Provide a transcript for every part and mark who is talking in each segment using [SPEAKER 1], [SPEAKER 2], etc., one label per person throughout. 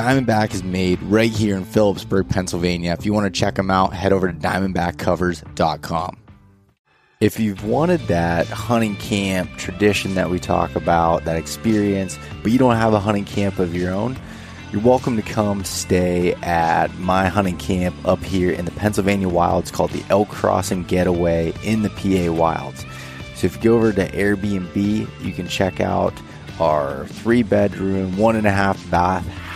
[SPEAKER 1] Diamondback is made right here in Philipsburg, Pennsylvania. If you want to check them out, head over to diamondbackcovers.com. If you've wanted that hunting camp tradition that we talk about, that experience, but you don't have a hunting camp of your own, you're welcome to come stay at my hunting camp up here in the Pennsylvania wilds called the Elk Crossing Getaway in the PA wilds. So if you go over to Airbnb, you can check out our three bedroom, one and a half bath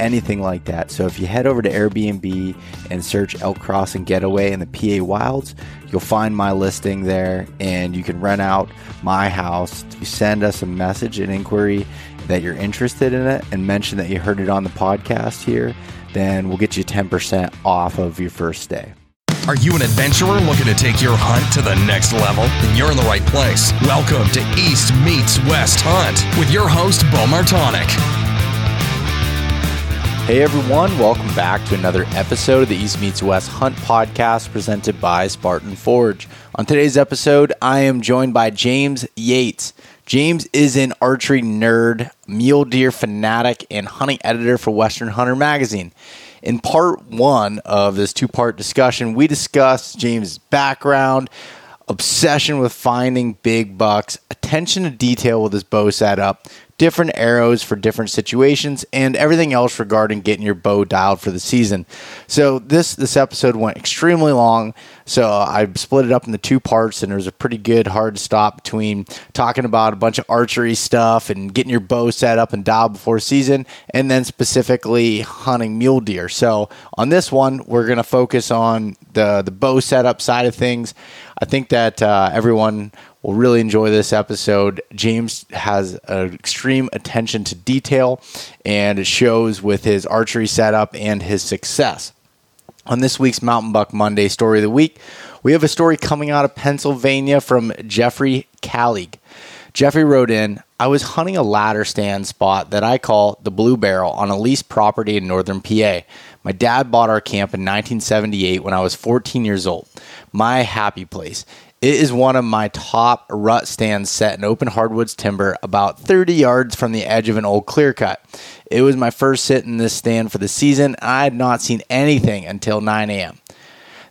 [SPEAKER 1] anything like that. So if you head over to Airbnb and search Elk Crossing Getaway in the PA Wilds, you'll find my listing there and you can rent out my house. You send us a message, an inquiry that you're interested in it and mention that you heard it on the podcast here, then we'll get you 10% off of your first stay.
[SPEAKER 2] Are you an adventurer looking to take your hunt to the next level? Then you're in the right place. Welcome to East Meets West Hunt with your host, Beau Martonik.
[SPEAKER 1] Hey everyone, welcome back to another episode of the East Meets West Hunt podcast presented by Spartan Forge. On today's episode, I am joined by James Yates. James is an archery nerd, mule deer fanatic, and hunting editor for Western Hunter magazine. In part one of this two part discussion, we discussed James' background, obsession with finding big bucks, attention to detail with his bow setup, different arrows for different situations, and everything else regarding getting your bow dialed for the season. So this this episode went extremely long. So I split it up into two parts, and there's a pretty good hard stop between talking about a bunch of archery stuff and getting your bow set up and dialed before season, and then specifically hunting mule deer. So on this one, we're going to focus on the the bow setup side of things. I think that uh, everyone will really enjoy this episode. James has an extreme attention to detail, and it shows with his archery setup and his success. On this week's Mountain Buck Monday story of the week, we have a story coming out of Pennsylvania from Jeffrey Callig. Jeffrey wrote in, I was hunting a ladder stand spot that I call the Blue Barrel on a leased property in northern PA. My dad bought our camp in 1978 when I was 14 years old. My happy place. It is one of my top rut stands set in open hardwoods timber about 30 yards from the edge of an old clear cut. It was my first sit in this stand for the season. I had not seen anything until 9 a.m.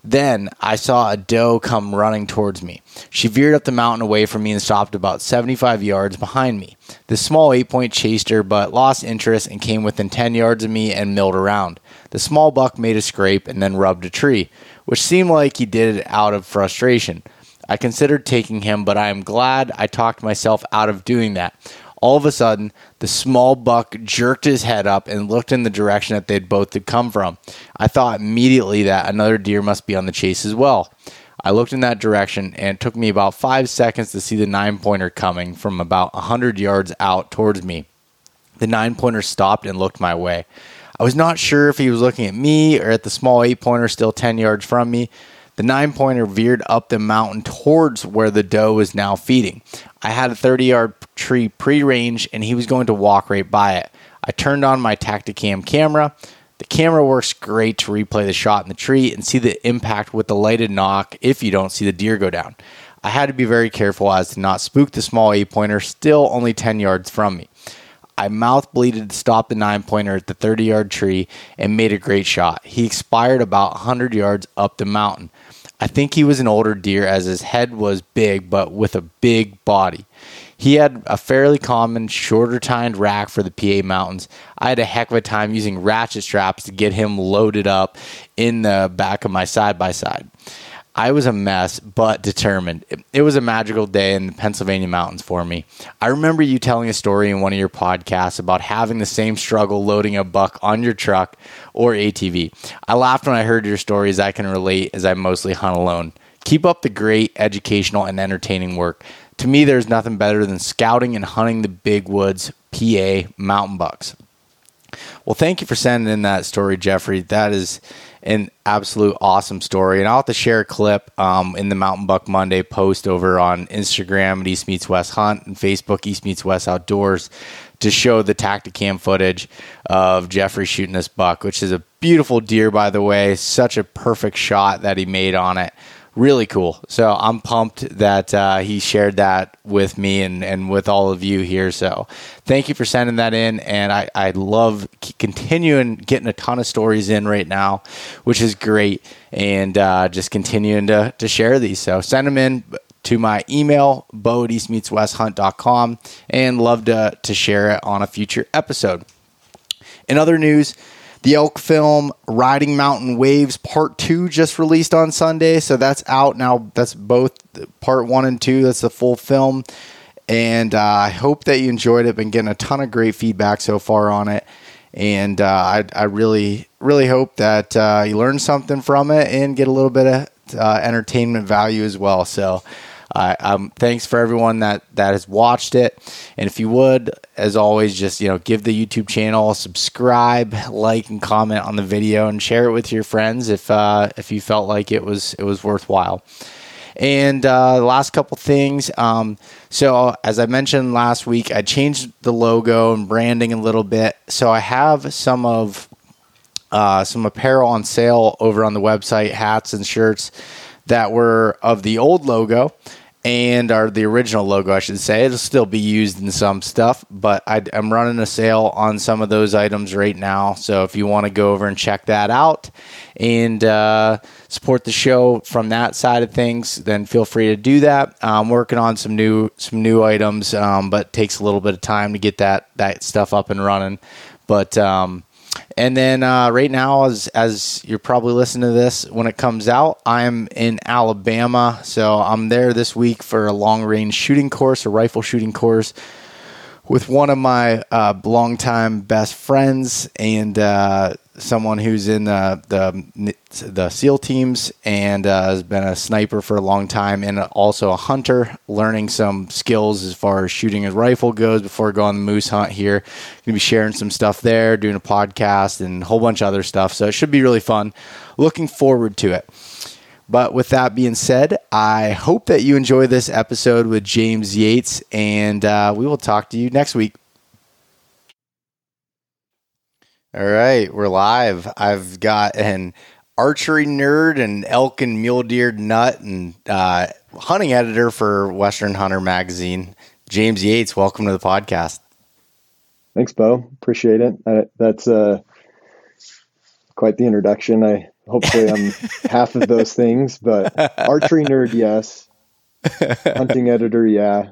[SPEAKER 1] Then I saw a doe come running towards me. She veered up the mountain away from me and stopped about 75 yards behind me. The small eight point chased her, but lost interest and came within 10 yards of me and milled around. The small buck made a scrape and then rubbed a tree, which seemed like he did it out of frustration. I considered taking him, but I am glad I talked myself out of doing that. All of a sudden, the small buck jerked his head up and looked in the direction that they'd both had come from. I thought immediately that another deer must be on the chase as well. I looked in that direction, and it took me about five seconds to see the nine pointer coming from about a 100 yards out towards me. The nine pointer stopped and looked my way. I was not sure if he was looking at me or at the small eight pointer still 10 yards from me. The nine pointer veered up the mountain towards where the doe was now feeding. I had a 30 yard tree pre range and he was going to walk right by it. I turned on my Tactacam camera. The camera works great to replay the shot in the tree and see the impact with the lighted nock if you don't see the deer go down. I had to be very careful as to not spook the small eight pointer, still only 10 yards from me. I mouth bleeded to stop the nine pointer at the 30 yard tree and made a great shot. He expired about 100 yards up the mountain. I think he was an older deer as his head was big, but with a big body. He had a fairly common shorter tined rack for the PA Mountains. I had a heck of a time using ratchet straps to get him loaded up in the back of my side by side. I was a mess, but determined. It, it, was a magical day in the Pennsylvania mountains for me. I remember you telling a story in one of your podcasts about having the same struggle loading a buck on your truck or ATV. I laughed when I heard your stories. I can relate as I mostly hunt alone. Keep up the great educational and entertaining work. To me, there's nothing better than scouting and hunting the big woods, PA mountain bucks. Well, thank you for sending in that story, Jeffrey. That is an absolute awesome story. And I'll have to share a clip um, in the Mountain Buck Monday post over on Instagram at East Meets West Hunt and Facebook East Meets West Outdoors to show the Tactacam footage of Jeffrey shooting this buck, which is a beautiful deer, by the way. Such a perfect shot that he made on it really cool. So I'm pumped that uh, he shared that with me and, and with all of you here. So thank you for sending that in. And I, I love continuing getting a ton of stories in right now, which is great. And uh, just continuing to, to share these. So send them in to my email, bo at eastmeetswesthunt.com, and love to, to share it on a future episode. In other news, the elk film Riding Mountain Waves Part 2 just released on Sunday. So that's out now. That's both part 1 and 2. That's the full film. And uh, I hope that you enjoyed it. I've been getting a ton of great feedback so far on it. And uh, I, I, really, really hope that uh, you learn something from it and get a little bit of uh, entertainment value as well. So um, thanks for everyone that that has watched it, and if you would, as always, just you know give the YouTube channel subscribe, like, and comment on the video, and share it with your friends if uh, if you felt like it was it was worthwhile. And uh, the last couple things. Um, so, as I mentioned last week, I changed the logo and branding a little bit. So, I have some of uh, some apparel on sale over on the website, hats and shirts that were of the old logo and are the original logo, I should say. It'll still be used in some stuff, but I, am running a sale on some of those items right now. So if you want to go over and check that out and uh, support the show from that side of things, then feel free to do that. I'm working on some new some new items, um, but takes a little bit of time to get that that stuff up and running. But um, and then uh, right now, as as you're probably listening to this when it comes out, I'm in Alabama, so I'm there this week for a long range shooting course, a rifle shooting course, with one of my uh, longtime best friends. And uh, someone who's in the the, the SEAL teams and uh, has been a sniper for a long time and also a hunter, learning some skills as far as shooting a rifle goes before going the moose hunt here. Gonna be sharing some stuff there, doing a podcast and a whole bunch of other stuff. So it should be really fun. looking forward to it. But with that being said, I hope that you enjoy this episode with James Yates, and uh, we will talk to you next week. All right, we're live. I've got an archery nerd and elk and mule deer nut and uh, hunting editor for Western Hunter magazine, James Yates. Welcome to the podcast.
[SPEAKER 3] Thanks, Beau. Appreciate it. Uh, that's uh, quite the introduction. I hopefully I'm half of those things, but archery nerd, yes. Hunting editor, yeah.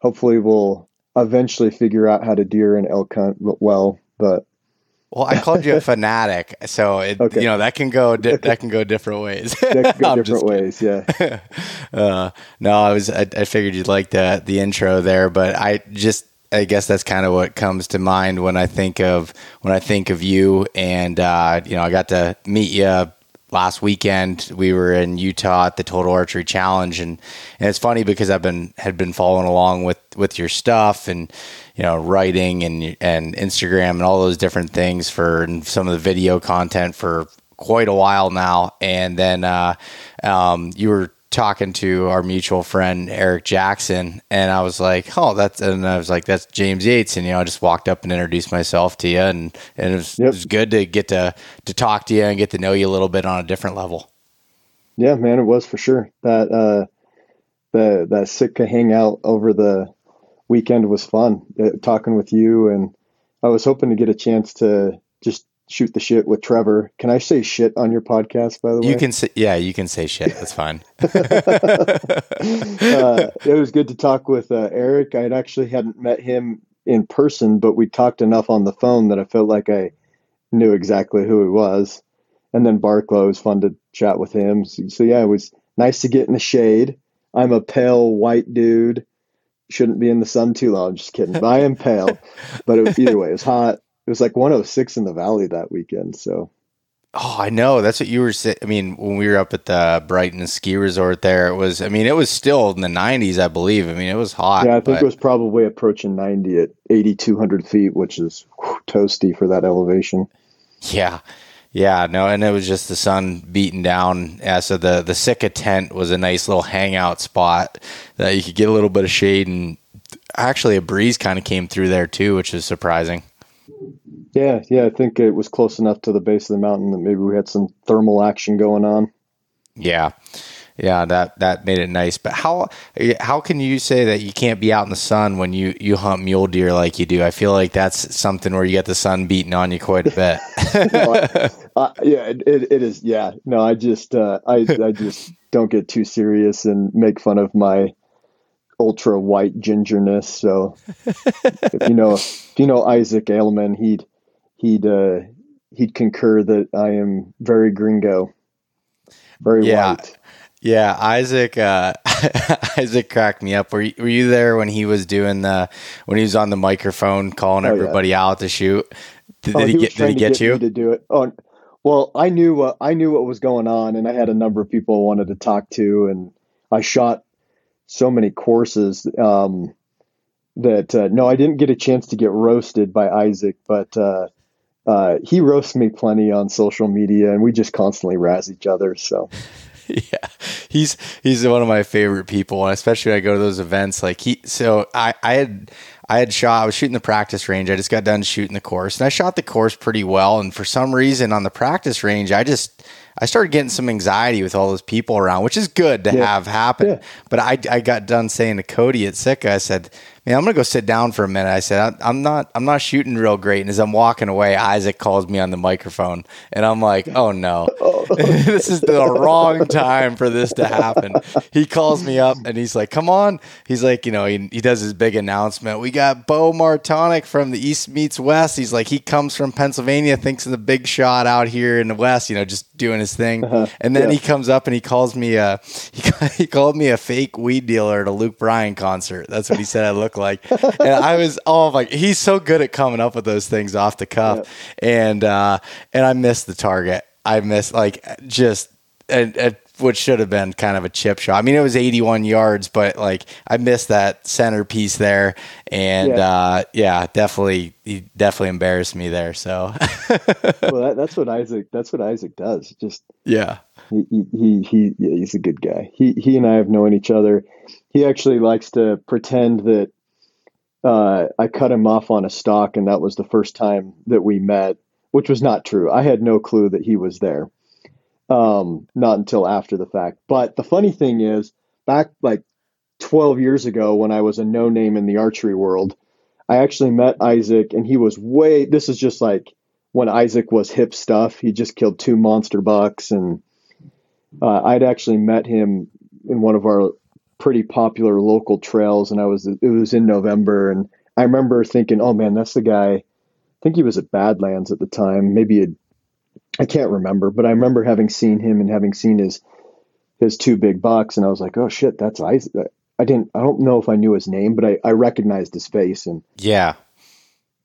[SPEAKER 3] Hopefully, we'll eventually figure out how to deer and elk hunt well. But
[SPEAKER 1] well, I called you a fanatic, so it, okay. you know that can go di- that can go different ways.
[SPEAKER 3] that can go different ways, yeah.
[SPEAKER 1] uh, no, I was I, I figured you'd like the the intro there, but I just I guess that's kind of what comes to mind when I think of when I think of you. And uh, you know, I got to meet you last weekend. We were in Utah at the Total Archery Challenge, and, and it's funny because I've been had been following along with with your stuff and you know writing and and Instagram and all those different things for some of the video content for quite a while now. And then uh, um, you were talking to our mutual friend Eric Jackson, and I was like, "Oh, that's," and I was like, "That's James Yates," and you know, I just walked up and introduced myself to you, and and it was, yep. it was good to get to to talk to you and get to know you a little bit on a different level.
[SPEAKER 3] Yeah, man, it was for sure. That uh, the that Sitka hangout over the weekend was fun. Uh, talking with you, and I was hoping to get a chance to just shoot the shit with Trevor. Can I say shit on your podcast, by the way?
[SPEAKER 1] You can say, yeah, you can say shit. That's fine. uh,
[SPEAKER 3] it was good to talk with uh, Eric. I actually hadn't met him in person, but we talked enough on the phone that I felt like I knew exactly who he was. And then Barklow was fun to chat with him. So, so yeah, it was nice to get in the shade. I'm a pale white dude. Shouldn't be in the sun too long. Just kidding. But I am pale. But it, either way, it was hot it was like 106 in the valley that weekend. So,
[SPEAKER 1] oh, I know that's what you were saying. I mean, when we were up at the Brighton ski resort, there it was. I mean, it was still in the 90s, I believe. I mean, it was hot.
[SPEAKER 3] Yeah, I think but... it was probably approaching 90 at 8,200 feet, which is whew, toasty for that elevation.
[SPEAKER 1] Yeah. Yeah, no, and it was just the sun beating down. Yeah, so the the Sitka tent was a nice little hangout spot that you could get a little bit of shade, and actually a breeze kind of came through there too, which is surprising.
[SPEAKER 3] Yeah, yeah, I think it was close enough to the base of the mountain that maybe we had some thermal action going on.
[SPEAKER 1] Yeah. Yeah, that that made it nice. But how how can you say that you can't be out in the sun when you you hunt mule deer like you do? I feel like that's something where you get the sun beating on you quite a bit.
[SPEAKER 3] uh, yeah, it, it is. Yeah, no, I just uh, I I just don't get too serious and make fun of my ultra white gingerness. So if you know if you know Isaac Aleman, he'd he'd uh, he'd concur that I am very gringo, very yeah. white.
[SPEAKER 1] Yeah, Isaac. Uh, Isaac cracked me up. Were you, were you there when he was doing the when he was on the microphone calling oh, everybody yeah. out to shoot? Did, oh, did he, he, get? Did he get, get you
[SPEAKER 3] to do it? Oh, well, I knew uh, I knew what was going on, and I had a number of people I wanted to talk to, and I shot so many courses um, that uh, no, I didn't get a chance to get roasted by Isaac, but uh, uh, he roasts me plenty on social media, and we just constantly razz each other. So.
[SPEAKER 1] yeah, he's he's one of my favorite people, and especially when I go to those events. Like he, so I I had I had shot. I was shooting the practice range. I just got done shooting the course, and I shot the course pretty well. And for some reason, on the practice range, I just I started getting some anxiety with all those people around, which is good to yeah. have happen. Yeah. But I, I got done saying to Cody at Sitka, I said, man, I'm gonna go sit down for a minute. I said, I'm not, I'm not shooting real great. And as I'm walking away, Isaac calls me on the microphone, and I'm like, oh no, this is the wrong time for this to happen. He calls me up and he's like, come on. He's like, you know, he, he does his big announcement. We got Beau Martonik from the East meets West. He's like, he comes from Pennsylvania, thinks of the big shot out here in the West, you know, just doing his thing. Uh-huh. And then yeah. he comes up and he calls me a, he, he called me a fake weed dealer at a Luke Bryan concert. That's what he said I look like. And I was oh like he's so good at coming up with those things off the cuff. And uh and I missed the target. I missed like just and, and which should have been kind of a chip shot. I mean, it was 81 yards, but like I missed that centerpiece there, and yeah, uh, yeah definitely, he definitely embarrassed me there. So,
[SPEAKER 3] well, that, that's what Isaac. That's what Isaac does. Just
[SPEAKER 1] yeah,
[SPEAKER 3] he he he, yeah, he's a good guy. He he and I have known each other. He actually likes to pretend that uh, I cut him off on a stock, and that was the first time that we met, which was not true. I had no clue that he was there um, not until after the fact. But the funny thing is, back like 12 years ago when I was a no name in the archery world, I actually met Isaac and he was way, this is just like when Isaac was hip stuff. He just killed two monster bucks. And uh, I'd actually met him in one of our pretty popular local trails. And I was, it was in November. And I remember thinking, oh man, that's the guy. I think he was at Badlands at the time. Maybe he'd I can't remember, but I remember having seen him and having seen his his two big bucks, and I was like, oh shit, that's Isaac. I didn't. I don't know if I knew his name, but I, I recognized his face, and
[SPEAKER 1] yeah.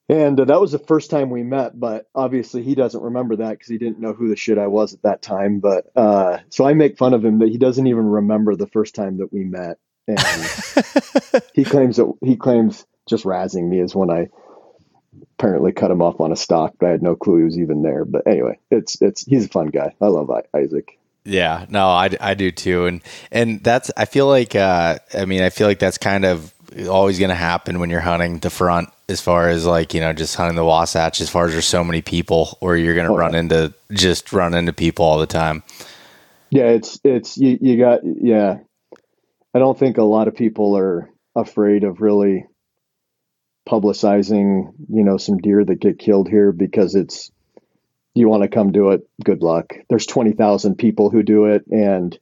[SPEAKER 3] And uh, that was the first time we met, but obviously he doesn't remember that because he didn't know who the shit I was at that time. But uh, so I make fun of him that he doesn't even remember the first time that we met, and he claims that he claims just razzing me is when I apparently cut him off on a stock, but I had no clue he was even there. But anyway, it's it's he's a fun guy. I love Isaac.
[SPEAKER 1] Yeah, no, I, I do too, and and that's I feel like uh, I mean I feel like that's kind of always going to happen when you're hunting the front as far as like you know just hunting the Wasatch as far as there's so many people where you're going to oh, run yeah. into just run into people all the time.
[SPEAKER 3] Yeah, it's it's you, you got yeah. I don't think a lot of people are afraid of really publicizing, you know, some deer that get killed here because it's you want to come do it, good luck. There's 20,000 people who do it and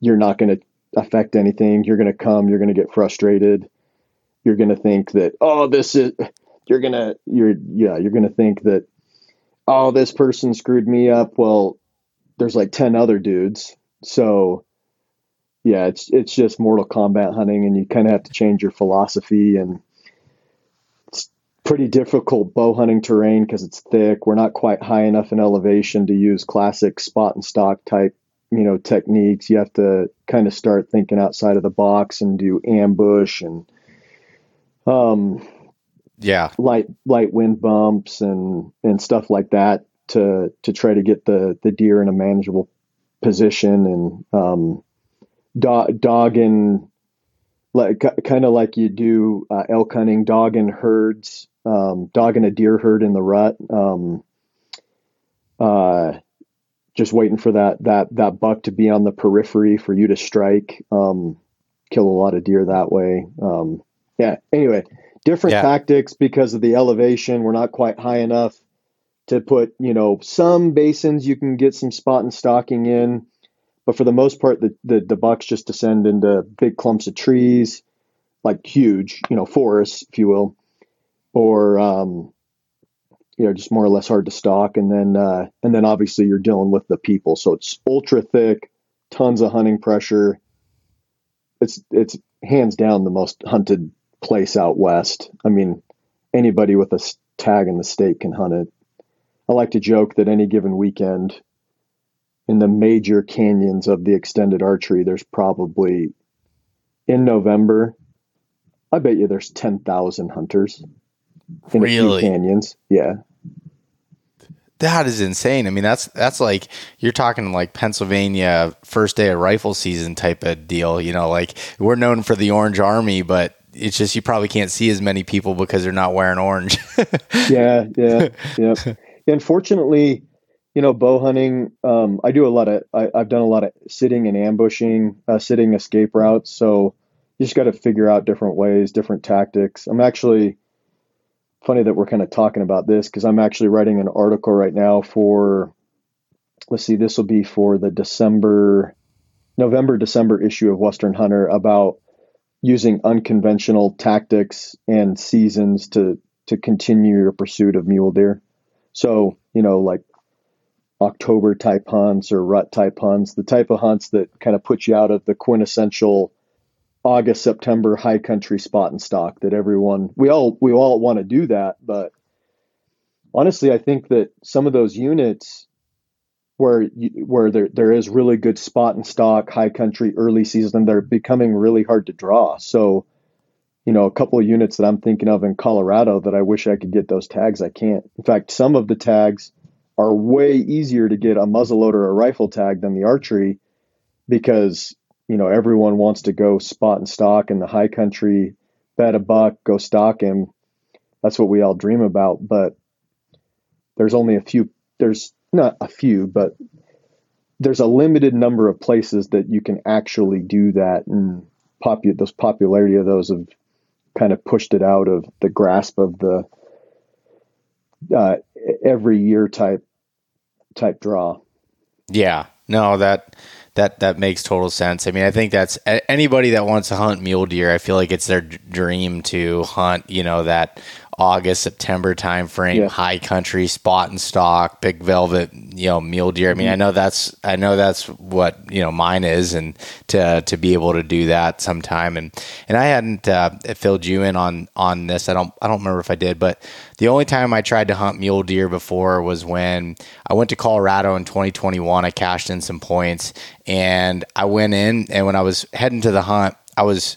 [SPEAKER 3] you're not going to affect anything. You're going to come, you're going to get frustrated. You're going to think that oh, this is you're going to you're yeah, you're going to think that oh, this person screwed me up. Well, there's like 10 other dudes. So yeah, it's it's just Mortal Kombat hunting and you kind of have to change your philosophy and pretty difficult bow hunting terrain because it's thick. We're not quite high enough in elevation to use classic spot and stock type, you know, techniques. You have to kind of start thinking outside of the box and do ambush and um
[SPEAKER 1] yeah,
[SPEAKER 3] light light wind bumps and and stuff like that to to try to get the the deer in a manageable position and um dog dogging like kind of like you do uh, elk hunting, dogging herds um, dogging a deer herd in the rut. Um, uh, just waiting for that that that buck to be on the periphery for you to strike. Um, kill a lot of deer that way. Um, yeah. Anyway, different yeah. tactics because of the elevation. We're not quite high enough to put. You know, some basins you can get some spot and stalking in, but for the most part, the the, the bucks just descend into big clumps of trees, like huge, you know, forests, if you will or um, you know just more or less hard to stalk. And then uh, and then obviously you're dealing with the people. So it's ultra thick tons of hunting pressure. It's it's hands down the most hunted place out west. I mean anybody with a tag in the state can hunt it. I like to joke that any given weekend in the major canyons of the extended archery there's probably in november i bet you there's 10,000 hunters in really? a few canyons. Yeah.
[SPEAKER 1] That is insane. I mean, that's that's like you're talking like Pennsylvania first day of rifle season type of deal. You know, like we're known for the Orange Army, but it's just you probably can't see as many people because they're not wearing orange.
[SPEAKER 3] yeah, yeah, yeah. Unfortunately, you know, bow hunting. Um, I do a lot of. I, have done a lot of sitting and ambushing, uh, sitting escape routes. So you just got to figure out different ways, different tactics. I'm actually funny that we're kind of talking about this because I'm actually writing an article right now for, let's see, this will be for the December, November, December issue of Western Hunter about using unconventional tactics and seasons to to continue your pursuit of mule deer. So, you know, like October type hunts or rut type hunts, the type of hunts that kind of put you out of the quintessential August, September high country spot and stock that everyone we all we all want to do that, but honestly, I think that some of those units where where there there is really good spot and stock, high country, early season. They're becoming really hard to draw. So, you know, a couple of units that I'm thinking of in Colorado that I wish I could get those tags. I can't. In fact, some of the tags are way easier to get a muzzleloader or a rifle tag than the archery because you know everyone wants to go spot and stock in the high country, bet a buck, go stock him. That's what we all dream about, but there's only a few. There's not a few, but there's a limited number of places that you can actually do that, and popu- those popularity of those have kind of pushed it out of the grasp of the uh, every year type type draw.
[SPEAKER 1] Yeah, no, that that that makes total sense. I mean, I think that's anybody that wants to hunt mule deer. I feel like it's their dream to hunt. You know that August, September timeframe, yeah. high country, spot and stock, big velvet, you know, mule deer. I mean, mm-hmm. I know that's I know that's what you know mine is, and to to be able to do that sometime, and and I hadn't uh, filled you in on on this. I don't I don't remember if I did, but the only time I tried to hunt mule deer before was when I went to Colorado in 2021. I cashed in some points, and I went in, and when I was heading to the hunt, I was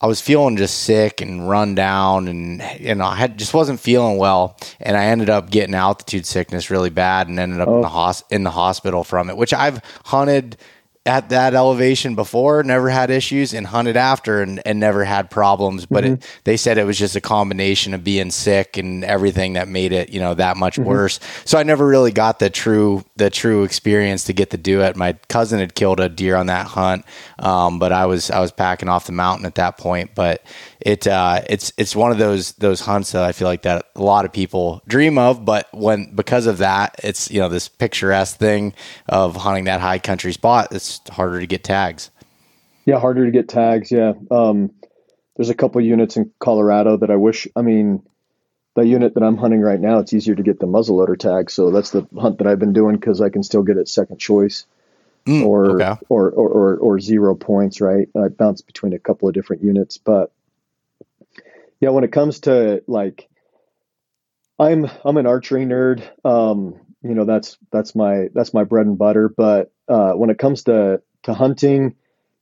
[SPEAKER 1] I was feeling just sick and run down, and you know I had, just wasn't feeling well, and I ended up getting altitude sickness really bad, and ended up oh. in the oh. hos- in the hospital from it. Which I've hunted at that elevation before, never had issues, and hunted after and, and never had problems. But mm-hmm. it, they said it was just a combination of being sick and everything that made it, you know, that much mm-hmm. worse. So I never really got the true the true experience to get to do it. My cousin had killed a deer on that hunt, um, but I was I was packing off the mountain at that point. But it uh, it's it's one of those those hunts that I feel like that a lot of people dream of, but when because of that, it's you know this picturesque thing of hunting that high country spot. It's harder to get tags.
[SPEAKER 3] Yeah, harder to get tags. Yeah, um, there's a couple units in Colorado that I wish. I mean, the unit that I'm hunting right now, it's easier to get the muzzleloader tag. So that's the hunt that I've been doing because I can still get it second choice. Mm, or, okay. or, or, or, or zero points, right? I bounce between a couple of different units, but yeah, when it comes to like, I'm I'm an archery nerd. Um, you know, that's that's my that's my bread and butter. But uh, when it comes to to hunting,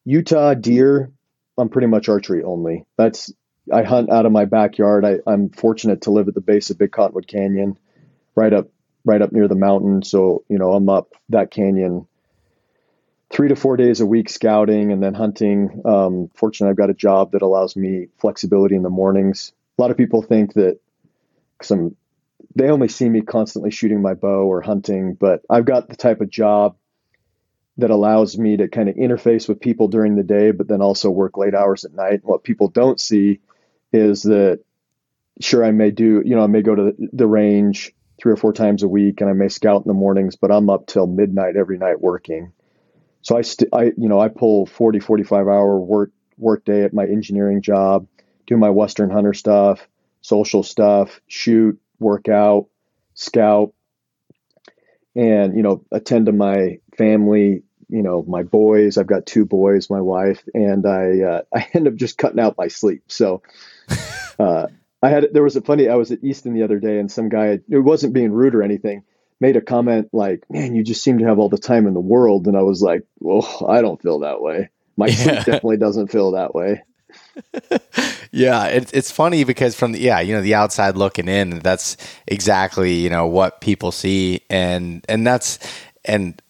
[SPEAKER 3] Utah deer, I'm pretty much archery only. That's I hunt out of my backyard. I, I'm fortunate to live at the base of Big Cottonwood Canyon, right up right up near the mountain. So you know, I'm up that canyon three to four days a week scouting and then hunting. Um, fortunately, I've got a job that allows me flexibility in the mornings. A lot of people think that some they only see me constantly shooting my bow or hunting, but I've got the type of job that allows me to kind of interface with people during the day, but then also work late hours at night. What people don't see is that sure I may do, you know, I may go to the range three or four times a week and I may scout in the mornings, but I'm up till midnight every night working. So I, st- I, you know, I pull 40, 45 hour work, work day at my engineering job, do my Western hunter stuff, social stuff, shoot, work out, scout, and, you know, attend to my family, you know, my boys, I've got two boys, my wife, and I, uh, I end up just cutting out my sleep. So, uh, I had, there was a funny, I was at Easton the other day and some guy, it wasn't being rude or anything made a comment like, "Man, you just seem to have all the time in the world," and I was like, "Well, I don't feel that way. My yeah. sleep definitely doesn't feel that way."
[SPEAKER 1] yeah, it's it's funny because from the yeah, you know, the outside looking in, that's exactly you know what people see, and and that's and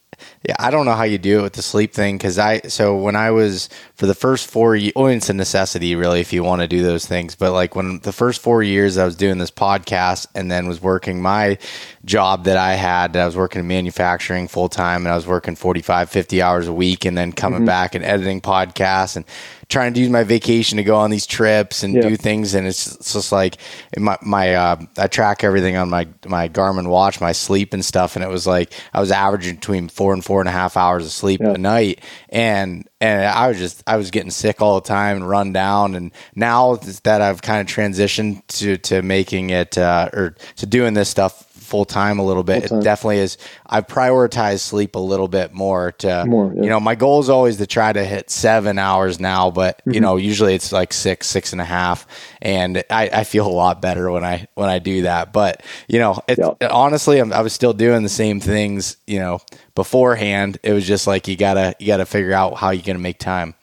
[SPEAKER 1] yeah, I don't know how you do it with the sleep thing because I so when I was for the first four years, oh, it's a necessity really if you want to do those things. But like when the first four years I was doing this podcast and then was working my job that I had, I was working in manufacturing full time and I was working 45, 50 hours a week and then coming mm-hmm. back and editing podcasts and trying to use my vacation to go on these trips and yeah. do things. And it's, it's just like my, my uh, I track everything on my, my Garmin watch, my sleep and stuff. And it was like, I was averaging between four and four and a half hours of sleep yeah. a night. And, and I was just, I was getting sick all the time and run down. And now that I've kind of transitioned to, to making it, uh, or to doing this stuff full time a little bit,
[SPEAKER 3] Full-time.
[SPEAKER 1] it definitely is. I've prioritized sleep a little bit more to,
[SPEAKER 3] More, yeah.
[SPEAKER 1] you know, my goal is always to try to hit seven hours now, but you
[SPEAKER 3] Mm-hmm.
[SPEAKER 1] know, usually it's like six, six and a half, and I, I feel a lot better when I when I do that. But you know, it's,
[SPEAKER 3] Yeah.
[SPEAKER 1] honestly, I'm, I was still doing the same things, you know, beforehand. It was just like you gotta you gotta figure out how you're gonna make time.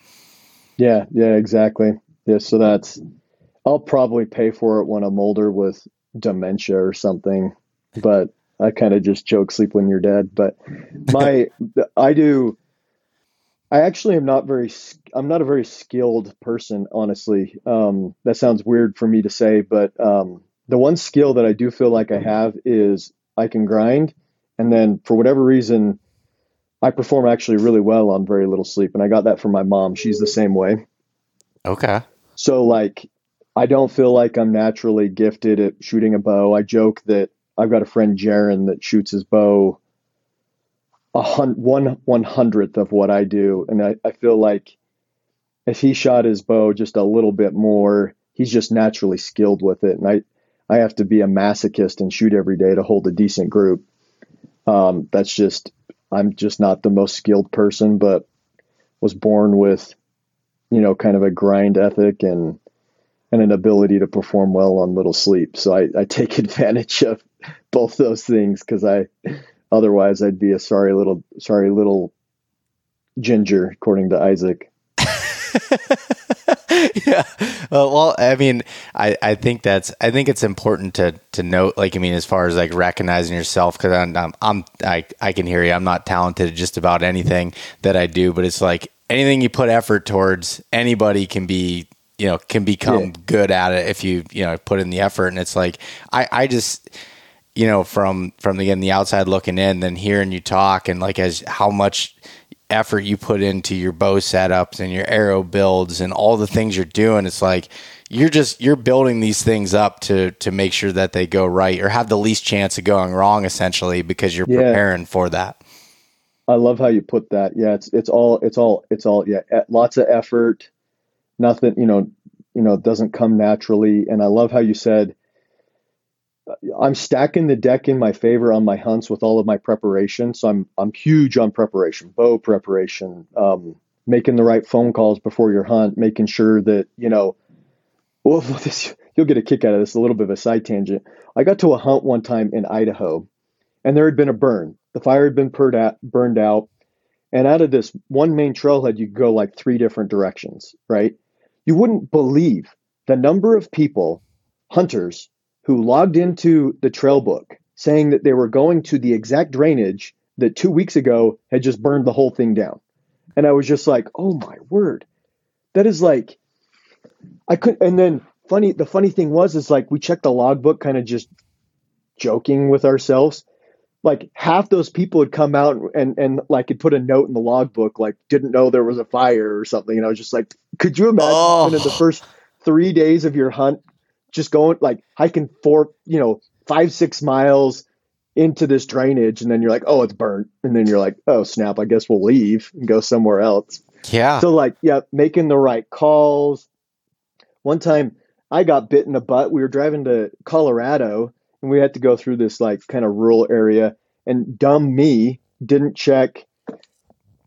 [SPEAKER 3] Yeah, yeah, exactly. Yeah, so that's I'll probably pay for it when I'm older with dementia or something, but I kind of just joke sleep when you're dead. But my I do I actually am not very I'm not a very skilled person, honestly. Um, that sounds weird for me to say, but um, the one skill that I do feel like I have is I can grind, and then for whatever reason, I perform actually really well on very little sleep, and I got that from my mom. She's the same way.
[SPEAKER 1] Okay.
[SPEAKER 3] So like I don't feel like I'm naturally gifted at shooting a bow. I joke that I've got a friend Jaron that shoots his bow a hun- one one hundredth of what I do. And I, I feel like if he shot his bow just a little bit more, he's just naturally skilled with it. And I I have to be a masochist and shoot every day to hold a decent group. Um, that's just I'm just not the most skilled person, but was born with you know, kind of a grind ethic and and an ability to perform well on little sleep. So I, I take advantage of both those things because I otherwise I'd be a sorry little sorry little ginger, according to Isaac.
[SPEAKER 1] yeah. Uh, well, I mean, I, I think that's I think it's important to to note, like, I mean, as far as like recognizing yourself, because I'm, I'm I'm I I can hear you. I'm not talented at just about anything that I do, but it's like anything you put effort towards, anybody can be you know can become
[SPEAKER 3] Yeah.
[SPEAKER 1] good at it if you you know put in the effort. And it's like I I just you know from from the again the outside looking in, then hearing you talk and like as how much effort you put into your bow setups and your arrow builds and all the things you're doing it's like you're just you're building these things up to to make sure that they go right or have the least chance of going wrong essentially because you're
[SPEAKER 3] Yeah.
[SPEAKER 1] preparing for that
[SPEAKER 3] I love how you put that. Yeah, it's it's all it's all it's all yeah, lots of effort. Nothing, you know, you know, doesn't come naturally. And I love how you said I'm stacking the deck in my favor on my hunts with all of my preparation. So I'm I'm huge on preparation, bow preparation, um, making the right phone calls before your hunt, making sure that you know. Well, this, you'll get a kick out of this. A little bit of a side tangent. I got to a hunt one time in Idaho, and there had been a burn. The fire had been burned out, burned out, and out of this one main trailhead, you could go like three different directions. Right? You wouldn't believe the number of people, hunters, who logged into the trail book saying that they were going to the exact drainage that two weeks ago had just burned the whole thing down. And I was just like, oh my word. That is like I couldn't. and then funny the funny thing was is like we checked the logbook kind of just joking with ourselves. Like half those people had come out and and like had put a note in the logbook like didn't know there was a fire or something. And I was just like, could you imagine
[SPEAKER 1] Oh.
[SPEAKER 3] spending the first three days of your hunt just going like hiking four, you know, five, six miles into this drainage and then you're like, oh, it's burnt. And then you're like, oh snap, I guess we'll leave and go somewhere else.
[SPEAKER 1] yeah
[SPEAKER 3] So like, yeah, making the right calls. One time I got bit in the butt. We were driving to Colorado and we had to go through this like kind of rural area and dumb me didn't check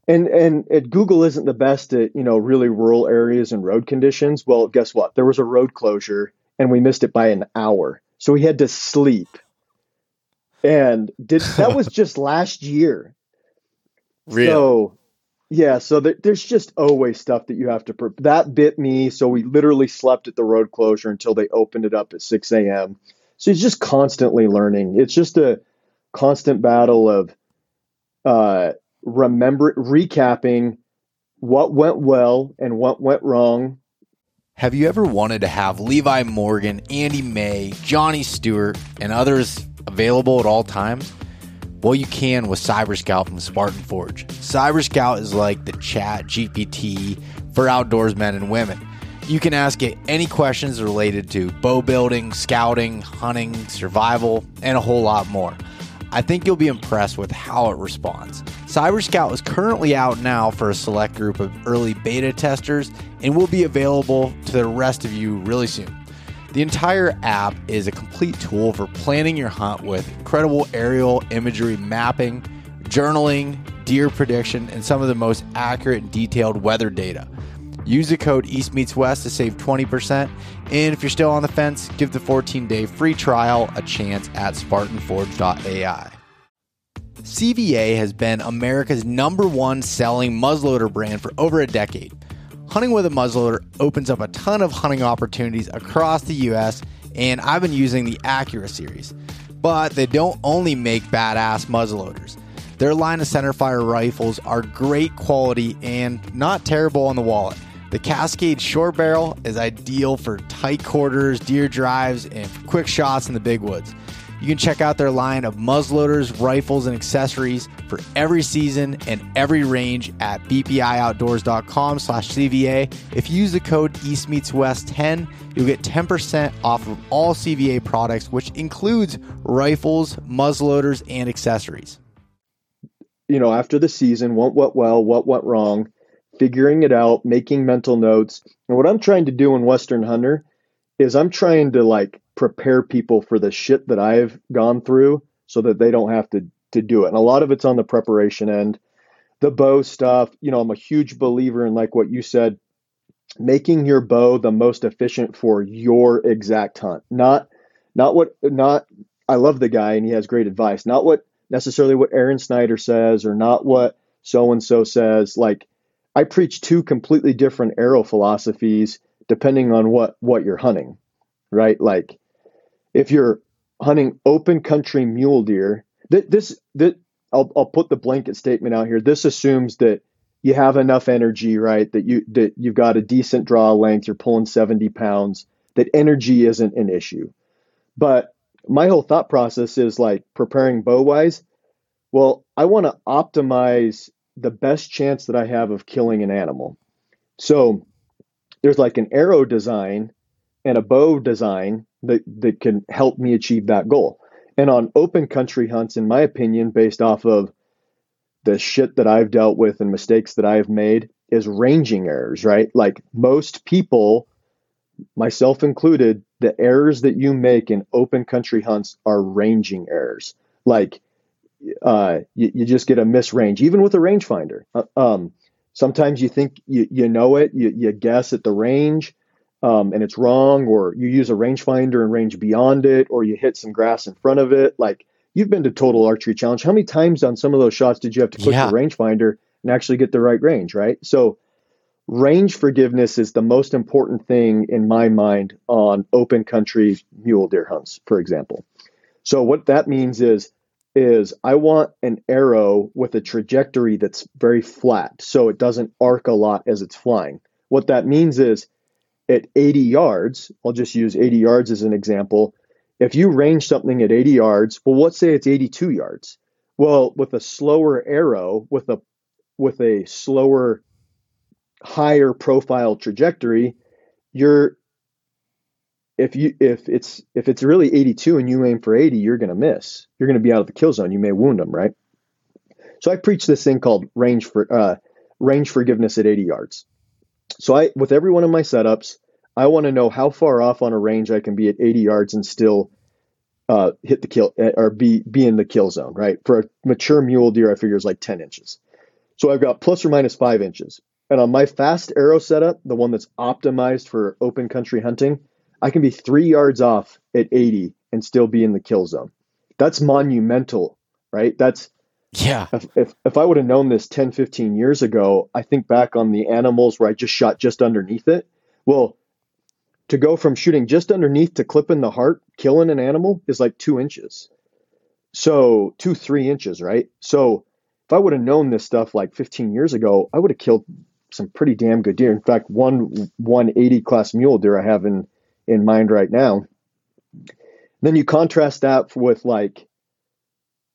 [SPEAKER 3] and and it, Google isn't the best at, you know, really rural areas and road conditions. Well, guess what? There was a road closure and we missed it by an hour. So we had to sleep. And did that was just last year.
[SPEAKER 1] Really?
[SPEAKER 3] So, yeah, so there, there's just always stuff that you have to. Pre- that bit me, so we literally slept at the road closure until they opened it up at 6 a.m. So it's just constantly learning. It's just a constant battle of uh, remember recapping what went well and what went wrong.
[SPEAKER 1] Have you ever wanted to have Levi Morgan, Andy May, Johnny Stewart, and others available at all times? Well, you can with Cyber Scout from Spartan Forge. Cyber Scout is like the chat GPT for outdoorsmen and women. You can ask it any questions related to bow building, scouting, hunting, survival, and a whole lot more. I think you'll be impressed with how it responds. Cyber Scout is currently out now for a select group of early beta testers and will be available to the rest of you really soon. The entire app is a complete tool for planning your hunt with incredible aerial imagery mapping, journaling, deer prediction, and some of the most accurate and detailed weather data. Use the code East Meets West to save 20%. And if you're still on the fence, give the 14 day free trial a chance at SpartanForge.ai. CVA has been America's number one selling muzzleloader brand for over a decade. Hunting with a muzzleloader opens up a ton of hunting opportunities across the US, and I've been using the Accura series. But they don't only make badass muzzleloaders. Their line of centerfire rifles are great quality and not terrible on the wallet. The Cascade short barrel is ideal for tight quarters, deer drives, and quick shots in the big woods. You can check out their line of muzzleloaders, rifles, and accessories for every season and every range at bpioutdoors.com slash CVA. If you use the code East Meets West 10, you'll get 10% off of all CVA products, which includes rifles, muzzleloaders, and accessories.
[SPEAKER 3] You know, after the season, what went well, what went wrong, figuring it out, making mental notes. And what I'm trying to do in Western Hunter is I'm trying to like prepare people for the shit that I've gone through so that they don't have to to do it. And a lot of it's on the preparation end. The bow stuff, you know, I'm a huge believer in like what you said, making your bow the most efficient for your exact hunt. Not not what not I love the guy and he has great advice. Not what necessarily what Aron Snyder says or not what so and so says. Like I preach two completely different arrow philosophies depending on what what you're hunting, right? Like if you're hunting open country mule deer, this that I'll I'll put the blanket statement out here. This assumes that you have enough energy, right? That you that you've got a decent draw length, you're pulling 70 pounds, that energy isn't an issue. But my whole thought process is like preparing bow wise. Well, I want to optimize the best chance that I have of killing an animal. So there's like an arrow design and a bow design that, that can help me achieve that goal. And on open country hunts, in my opinion, based off of the shit that I've dealt with and mistakes that I've made, is ranging errors, right? Like most people, myself included, the errors that you make in open country hunts are ranging errors. Like uh, you, you, just get a misrange, even with a rangefinder. Uh, um, sometimes you think you, you know it, you, you guess at the range, um, and it's wrong, or you use a rangefinder and range beyond it, or you hit some grass in front of it. Like you've been to Total Archery Challenge. How many times on some of those shots did you have to click yeah. the rangefinder and actually get the right range, right? So range forgiveness is the most important thing in my mind on open country mule deer hunts, for example. So what that means is is I want an arrow with a trajectory that's very flat so it doesn't arc a lot as it's flying. What that means is at 80 yards, I'll just use 80 yards as an example. If you range something at 80 yards, well, let's say it's 82 yards. Well, with a slower arrow, with a with a slower, higher profile trajectory, you're if you if it's if it's really 82 and you aim for 80, you're going to miss. You're going to be out of the kill zone. You may wound them, right? So I preach this thing called range for uh, range forgiveness at 80 yards. So I with every one of my setups, I want to know how far off on a range I can be at 80 yards and still uh, hit the kill eh, or be be in the kill zone, right? For a mature mule deer, I figure is like 10 inches. So I've got plus or minus five inches. And on my fast arrow setup, the one that's optimized for open country hunting, I can be three yards off at 80 and still be in the kill zone. That's monumental, right? That's
[SPEAKER 1] yeah.
[SPEAKER 3] If, if, if I would have known this 10, 15 years ago, I think back on the animals where I just shot just underneath it. Well, to go from shooting just underneath to clipping the heart, killing an animal is like two inches. So two, three inches, right? So if I would have known this stuff like 15 years ago, I would have killed some pretty damn good deer. In fact, one 180 class mule deer I have in in mind right now. Then you contrast that with like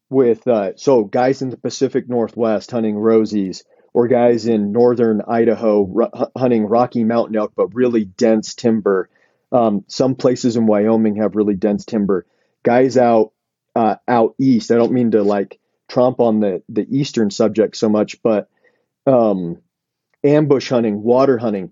[SPEAKER 3] with uh, so guys in the Pacific Northwest hunting rosies, or guys in northern Idaho r- hunting Rocky Mountain elk, but really dense timber. Um, some places in Wyoming have really dense timber. Guys out uh, out east. I don't mean to like tromp on the the eastern subject so much, but um, ambush hunting, water hunting.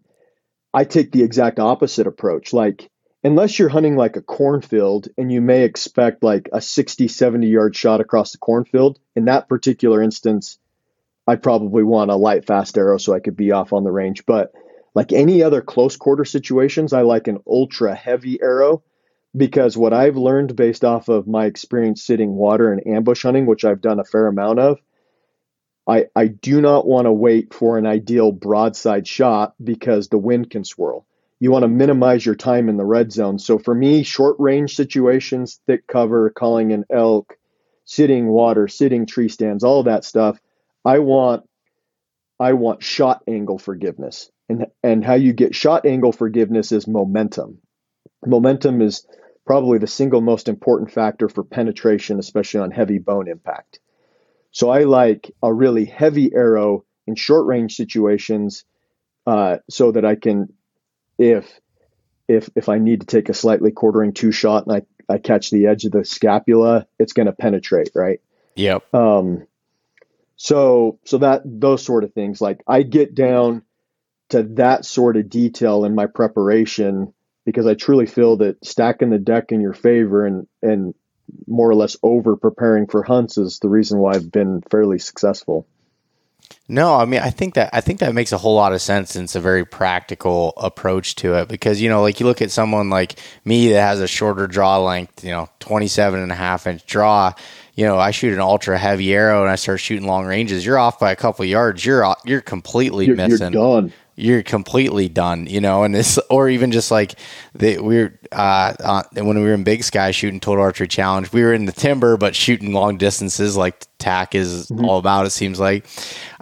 [SPEAKER 3] I take the exact opposite approach. Like unless you're hunting like a cornfield and you may expect like a 60, 70 yard shot across the cornfield, in that particular instance, I probably want a light, fast arrow so I could be off on the range. But like any other close quarter situations, I like an ultra heavy arrow because what I've learned based off of my experience sitting water and ambush hunting, which I've done a fair amount of, I, I do not want to wait for an ideal broadside shot because the wind can swirl. You want to minimize your time in the red zone. So for me, short range situations, thick cover, calling an elk, sitting water, sitting tree stands, all that stuff, I want I want shot angle forgiveness. And and how you get shot angle forgiveness is momentum. Momentum is probably the single most important factor for penetration, especially on heavy bone impact. So I like a really heavy arrow in short range situations uh, so that I can, if if if I need to take a slightly quartering two shot and I, I catch the edge of the scapula, it's going to penetrate, right?
[SPEAKER 1] Yep.
[SPEAKER 3] Um, so so that those sort of things, like I get down to that sort of detail in my preparation because I truly feel that stacking the deck in your favor and and more or less over preparing for hunts is the reason why I've been fairly successful.
[SPEAKER 1] No, I mean I think that I think that makes a whole lot of sense and it's a very practical approach to it because you know like you look at someone like me that has a shorter draw length, you know, 27 and a half inch draw, you know, I shoot an ultra heavy arrow and I start shooting long ranges, you're off by a couple yards, you're you're completely
[SPEAKER 3] you're,
[SPEAKER 1] missing.
[SPEAKER 3] You're done
[SPEAKER 1] you're completely done, you know, and this, or even just like were uh, uh, when we were in Big Sky shooting Total Archery Challenge, we were in the timber but shooting long distances like TAC is mm-hmm. all about. It seems like.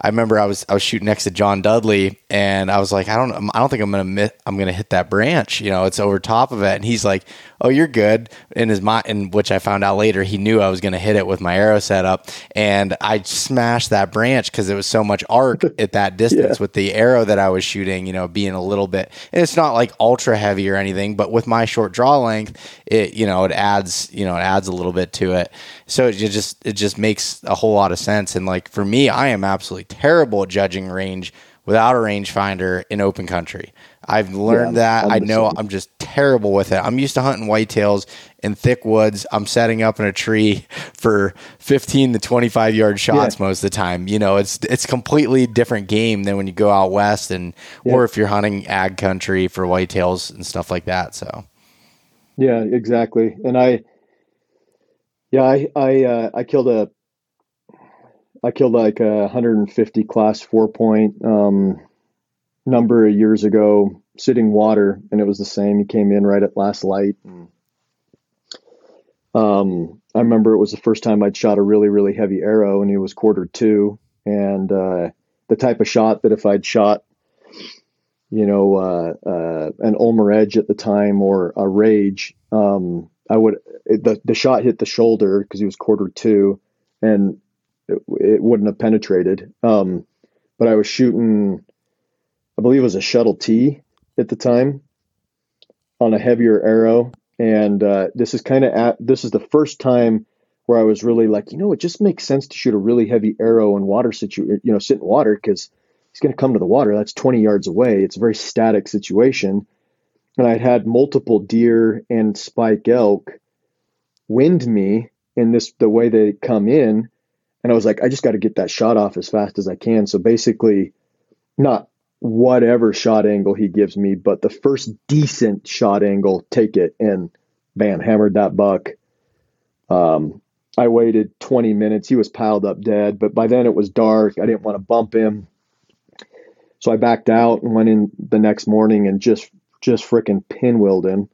[SPEAKER 1] I remember I was I was shooting next to John Dudley, and I was like, I don't I don't think I'm gonna I'm gonna hit that branch. You know, it's over top of it, and he's like, Oh, you're good. In his mind, in which I found out later, he knew I was gonna hit it with my arrow setup, and I smashed that branch because it was so much arc at that distance yeah. with the arrow that I was shooting. You know, being a little bit, and it's not like ultra heavy or anything, but with my short draw length, it you know it adds you know it adds a little bit to it. So it just it just makes a whole lot of sense. And like for me, I am absolutely terrible at judging range without a rangefinder in open country. I've learned yeah, that. I know I'm just terrible with it. I'm used to hunting whitetails in thick woods. I'm setting up in a tree for 15 to 25 yard shots yeah. most of the time. You know, it's it's completely different game than when you go out west and yeah. or if you're hunting ag country for whitetails and stuff like that. So
[SPEAKER 3] Yeah, exactly. And I yeah, I I uh, I killed a I killed like a 150 class four point um, number of years ago, sitting water, and it was the same. He came in right at last light. And, um, I remember it was the first time I'd shot a really really heavy arrow, and he was quarter two, and uh, the type of shot that if I'd shot, you know, uh, uh, an Ulmer Edge at the time or a Rage, um, I would it, the the shot hit the shoulder because he was quarter two, and it, it wouldn't have penetrated. Um, but I was shooting, I believe it was a shuttle T at the time on a heavier arrow. And uh, this is kind of at this is the first time where I was really like, you know, it just makes sense to shoot a really heavy arrow in water situation, you know, sit in water because he's going to come to the water. That's 20 yards away. It's a very static situation. And I'd had multiple deer and spike elk wind me in this the way they come in and I was like, I just got to get that shot off as fast as I can. So basically, not whatever shot angle he gives me, but the first decent shot angle, take it and bam, hammered that buck. Um, I waited 20 minutes. He was piled up dead, but by then it was dark. I didn't want to bump him. So I backed out and went in the next morning and just just freaking pinwheeled him.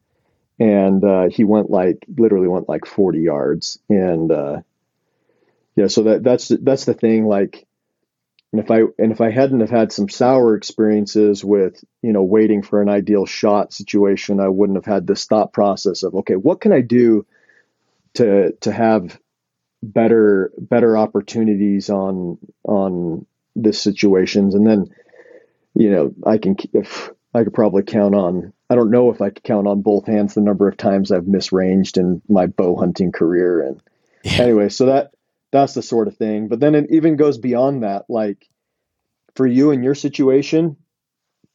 [SPEAKER 3] And uh, he went like literally went like 40 yards. And uh, yeah, so that that's that's the thing. Like, and if I and if I hadn't have had some sour experiences with you know waiting for an ideal shot situation, I wouldn't have had this thought process of okay, what can I do to to have better better opportunities on on this situations, and then you know I can if I could probably count on I don't know if I could count on both hands the number of times I've misranged in my bow hunting career and yeah. anyway, so that that's the sort of thing. But then it even goes beyond that. Like for you and your situation,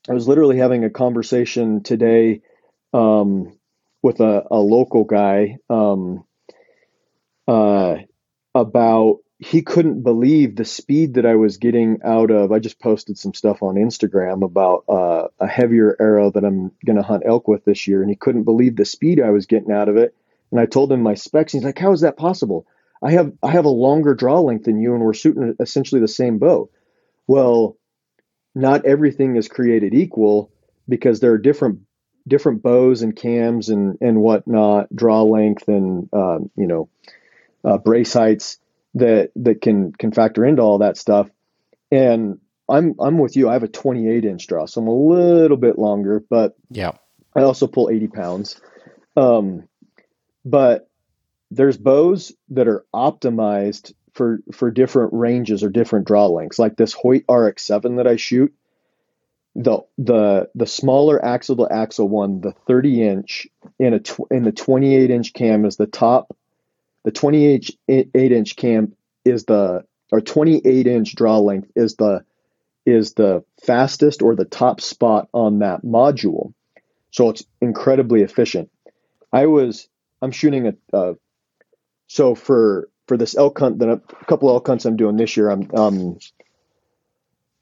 [SPEAKER 3] I was literally having a conversation today um, with a, a local guy um, uh, about he couldn't believe the speed that I was getting out of. I just posted some stuff on Instagram about uh, a heavier arrow that I'm going to hunt elk with this year, and he couldn't believe the speed I was getting out of it. And I told him my specs. He's like, "How is that possible? I have I have a longer draw length than you, and we're shooting essentially the same bow." Well, not everything is created equal because there are different different bows and cams and and whatnot, draw length and uh, you know uh, brace heights that that can can factor into all that stuff. And I'm I'm with you. I have a 28 inch draw, so I'm a little bit longer, but
[SPEAKER 1] yeah,
[SPEAKER 3] I also pull 80 pounds. Um, but there's bows that are optimized for for different ranges or different draw lengths. Like this Hoyt RX7 that I shoot, the the the smaller axle to axle one, the 30 inch in a tw- in the 28 inch cam is the top. The 28 inch cam is the or 28 inch draw length is the is the fastest or the top spot on that module. So it's incredibly efficient. I was I'm shooting a, a so for for this elk hunt that a couple elk hunts I'm doing this year, I'm um,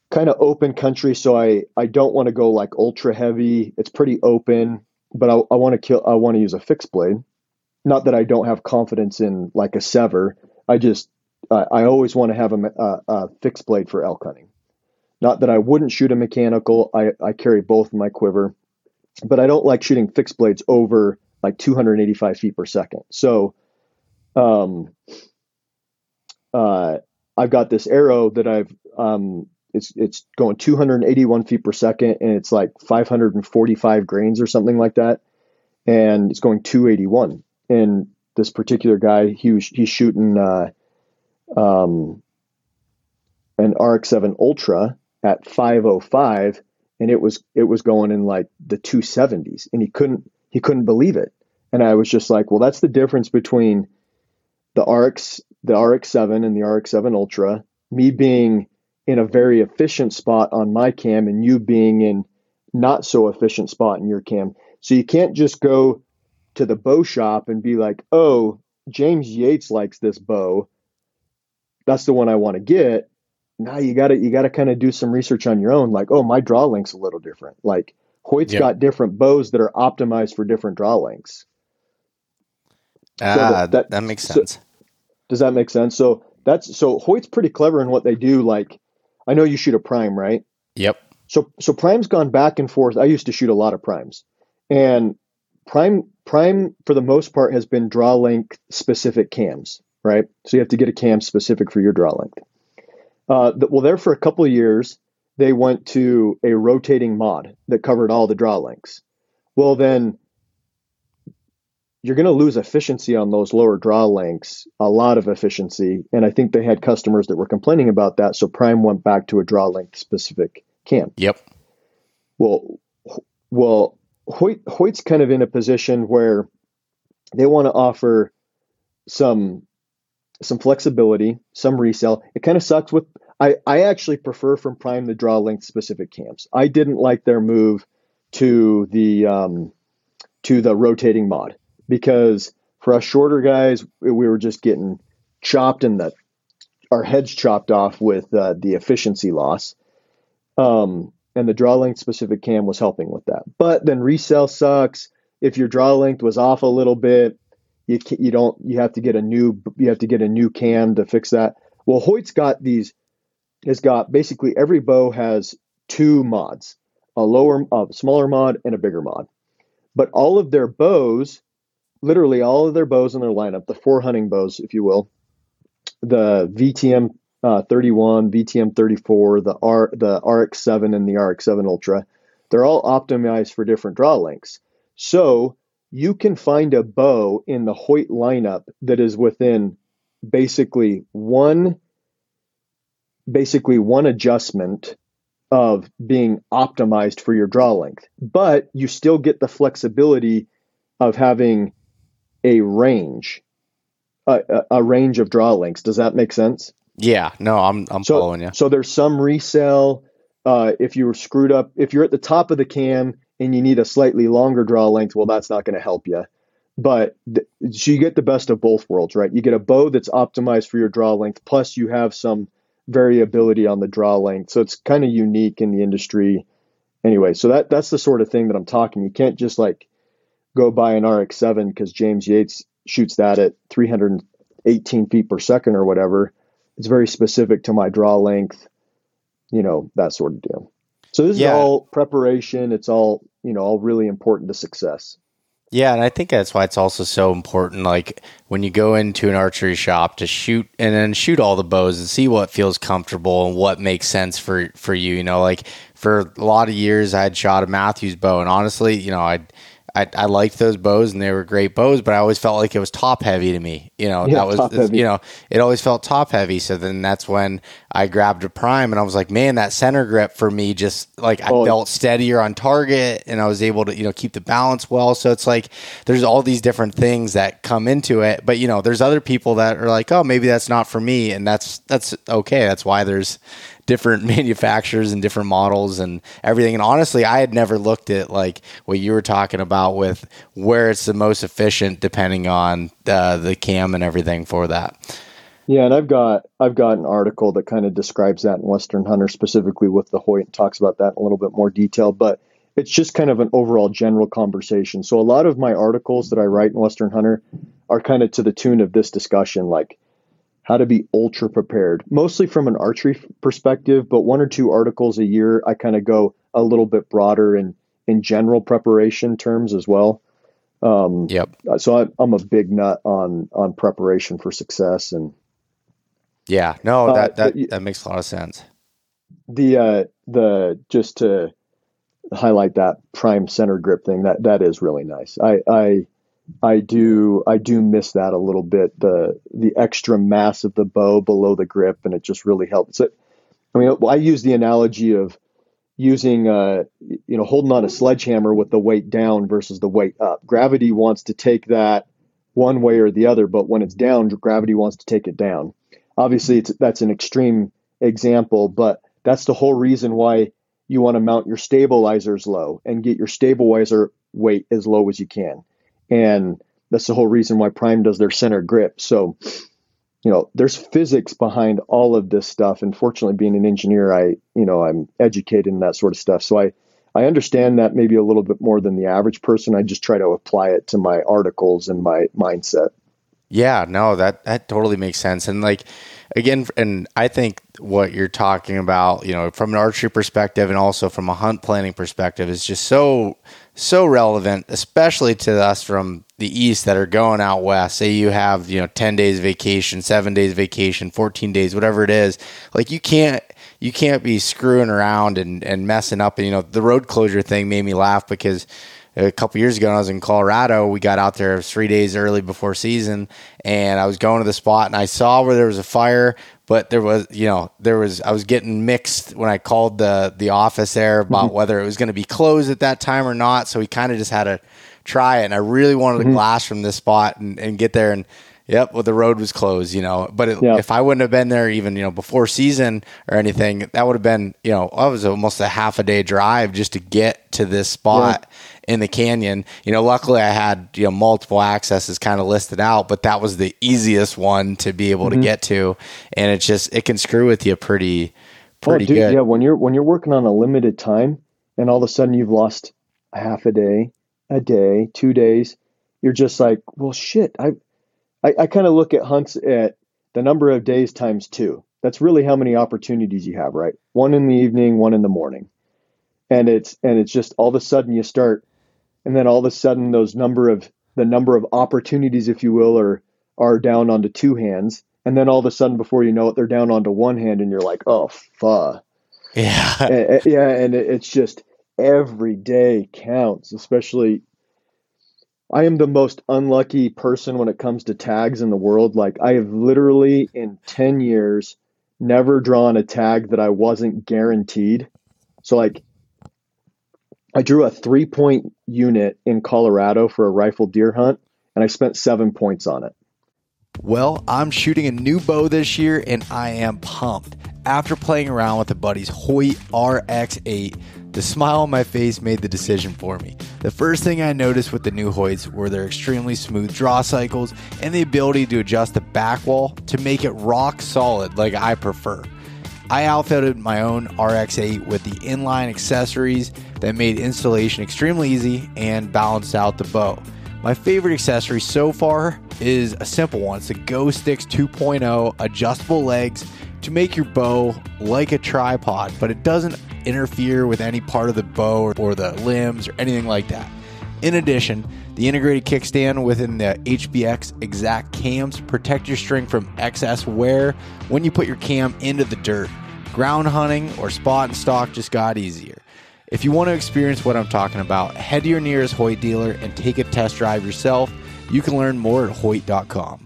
[SPEAKER 3] kind of open country, so I I don't want to go like ultra heavy. It's pretty open, but I, I want to kill. I want to use a fixed blade. Not that I don't have confidence in like a sever. I just uh, I always want to have a, a, a, fixed blade for elk hunting. Not that I wouldn't shoot a mechanical. I I carry both in my quiver, but I don't like shooting fixed blades over like 285 feet per second. So, um, uh, I've got this arrow that I've um, it's it's going 281 feet per second and it's like 545 grains or something like that, and it's going 281. And this particular guy, he was, he's shooting uh, um, an RX7 Ultra at 505, and it was it was going in like the 270s, and he couldn't he couldn't believe it. And I was just like, well, that's the difference between the RX the RX7 and the RX7 Ultra, me being in a very efficient spot on my cam and you being in not so efficient spot in your cam. So you can't just go to the bow shop and be like, "Oh, James Yates likes this bow. That's the one I want to get." Now you got to you got to kind of do some research on your own like, "Oh, my draw length's a little different." Like Hoyt's yep. got different bows that are optimized for different draw lengths.
[SPEAKER 1] Ah, so that, that, that, makes sense.
[SPEAKER 3] So, does that make sense? So that's so Hoyt's pretty clever in what they do. Like, I know you shoot a prime, right?
[SPEAKER 1] Yep.
[SPEAKER 3] So so prime's gone back and forth. I used to shoot a lot of primes, and prime prime for the most part has been draw length specific cams, right? So you have to get a cam specific for your draw length. Uh, well, there for a couple of years, they went to a rotating mod that covered all the draw lengths. Well, then you're going to lose efficiency on those lower draw lengths, a lot of efficiency. And I think they had customers that were complaining about that. So Prime went back to a draw length specific cam.
[SPEAKER 1] Yep.
[SPEAKER 3] Well, well, Hoyt, Hoyt's kind of in a position where they want to offer some some flexibility, some resale. It kind of sucks with I, I actually prefer from Prime the draw length specific cams. I didn't like their move to the um, to the rotating mod because for us shorter guys, we were just getting chopped in the our heads chopped off with uh, the efficiency loss. Um, and the draw length specific cam was helping with that. But then resell sucks. If your draw length was off a little bit, you you don't you have to get a new you have to get a new cam to fix that. Well, Hoyt's got these has got basically every bow has two mods, a lower a smaller mod and a bigger mod. But all of their bows literally all of their bows in their lineup, the four hunting bows, if you will, the VTM uh, 31, VTM 34, the R, the RX7, and the RX7 Ultra, they're all optimized for different draw lengths. So you can find a bow in the Hoyt lineup that is within basically one basically one adjustment of being optimized for your draw length, but you still get the flexibility of having a range, a, a range of draw lengths. Does that make sense?
[SPEAKER 1] Yeah, no, I'm I'm
[SPEAKER 3] so,
[SPEAKER 1] following you.
[SPEAKER 3] So there's some resale. Uh, if you were screwed up, if you're at the top of the cam and you need a slightly longer draw length, well, that's not going to help you. But th- so you get the best of both worlds, right? You get a bow that's optimized for your draw length, plus you have some variability on the draw length. So it's kind of unique in the industry. Anyway, so that that's the sort of thing that I'm talking. You can't just like go buy an RX7 because James Yates shoots that at 318 feet per second or whatever. It's very specific to my draw length, you know, that sort of deal. So this yeah. is all preparation. It's all, you know, all really important to success.
[SPEAKER 1] Yeah, and I think that's why it's also so important. Like when you go into an archery shop to shoot and then shoot all the bows and see what feels comfortable and what makes sense for for you. You know, like for a lot of years, I had shot a Mathews bow, and honestly, you know, I I, I liked those bows and they were great bows, but I always felt like it was top heavy to me. You know, yeah, that was you know, it always felt top heavy. So then that's when I grabbed a prime and I was like, man, that center grip for me just like I oh. felt steadier on target and I was able to, you know, keep the balance well. So it's like there's all these different things that come into it. But you know, there's other people that are like, oh, maybe that's not for me. And that's that's okay. That's why there's different manufacturers and different models and everything. And honestly, I had never looked at like what you were talking about with where it's the most efficient, depending on the the cam and everything for that.
[SPEAKER 3] Yeah, and I've got I've got an article that kind of describes that in Western Hunter specifically with the Hoyt and talks about that in a little bit more detail, but it's just kind of an overall general conversation. So a lot of my articles that I write in Western Hunter are kind of to the tune of this discussion like how to be ultra prepared, mostly from an archery perspective, but one or two articles a year. I kind of go a little bit broader in, in general preparation terms as well. Um,
[SPEAKER 1] yep.
[SPEAKER 3] So I, I'm a big nut on, on preparation for success and,
[SPEAKER 1] yeah, no, that, uh, that, that makes a lot of sense.
[SPEAKER 3] The, uh, the, just to highlight that prime center grip thing, that, that is really nice. I, I, I do I do miss that a little bit the the extra mass of the bow below the grip and it just really helps it. I mean I use the analogy of using uh you know holding on a sledgehammer with the weight down versus the weight up. Gravity wants to take that one way or the other, but when it's down, gravity wants to take it down. Obviously, that's an extreme example, but that's the whole reason why you want to mount your stabilizers low and get your stabilizer weight as low as you can and that's the whole reason why Prime does their center grip. So, you know, there's physics behind all of this stuff. And fortunately, being an engineer, I, you know, I'm educated in that sort of stuff. So I, I understand that maybe a little bit more than the average person. I just try to apply it to my articles and my mindset.
[SPEAKER 1] Yeah, no, that that totally makes sense. And like again, and I think what you're talking about, you know, from an archery perspective and also from a hunt planning perspective is just so so relevant, especially to us from the east that are going out west. Say you have, you know, 10 days vacation, 7 days vacation, 14 days, whatever it is. Like you can't you can't be screwing around and and messing up and you know, the road closure thing made me laugh because a couple years ago when I was in Colorado, we got out there three days early before season, and I was going to the spot and I saw where there was a fire, but there was, you know, there was I was getting mixed when I called the the office there about mm-hmm. whether it was going to be closed at that time or not. So we kind of just had to try it, and I really wanted mm-hmm. to glass from this spot and, and get there and. Yep, well, the road was closed, you know. But it, yeah. if I wouldn't have been there, even you know, before season or anything, that would have been, you know, I was almost a half a day drive just to get to this spot. Yeah in the canyon. You know, luckily I had you know multiple accesses kind of listed out, but that was the easiest one to be able mm-hmm. to get to, and it just it can screw with you pretty pretty oh, dude, good.
[SPEAKER 3] Yeah, when you're when you're working on a limited time, and all of a sudden you've lost a half a day, a day, two days, you're just like, well, shit. I I, I kind of look at hunts at the number of days times two. That's really how many opportunities you have, right? One in the evening, one in the morning and it's and it's just all of a sudden you start and then all of a sudden those number of the number of opportunities if you will are are down onto two hands and then all of a sudden before you know it they're down onto one hand and you're like oh fuck
[SPEAKER 1] yeah
[SPEAKER 3] and, yeah and it's just every day counts especially i am the most unlucky person when it comes to tags in the world like i have literally in 10 years never drawn a tag that i wasn't guaranteed so like I drew a three point unit in Colorado for a rifle deer hunt, and I spent seven points on it.
[SPEAKER 1] Well, I'm shooting a new bow this year and I am pumped. After playing around with a buddy's Hoyt RX8, the smile on my face made the decision for me. The first thing I noticed with the new Hoyts were their extremely smooth draw cycles and the ability to adjust the back wall to make it rock solid like I prefer. I outfitted my own RX8 with the inline accessories that made installation extremely easy and balanced out the bow. My favorite accessory so far is a simple one. It's the Go Sticks 2.0 adjustable legs to make your bow like a tripod, but it doesn't interfere with any part of the bow or the limbs or anything like that. In addition, the integrated kickstand within the HBX Exact cams protect your string from excess wear when you put your cam into the dirt. Ground hunting or spot and stalk just got easier. If you want to experience what I'm talking about, head to your nearest Hoyt dealer and take a test drive yourself. You can learn more at Hoyt.com.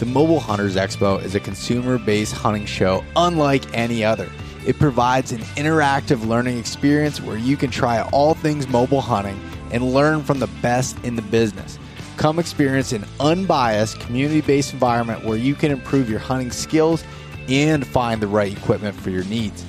[SPEAKER 1] The Mobile Hunters Expo is a consumer based hunting show unlike any other. It provides an interactive learning experience where you can try all things mobile hunting and learn from the best in the business. Come experience an unbiased, community based environment where you can improve your hunting skills and find the right equipment for your needs.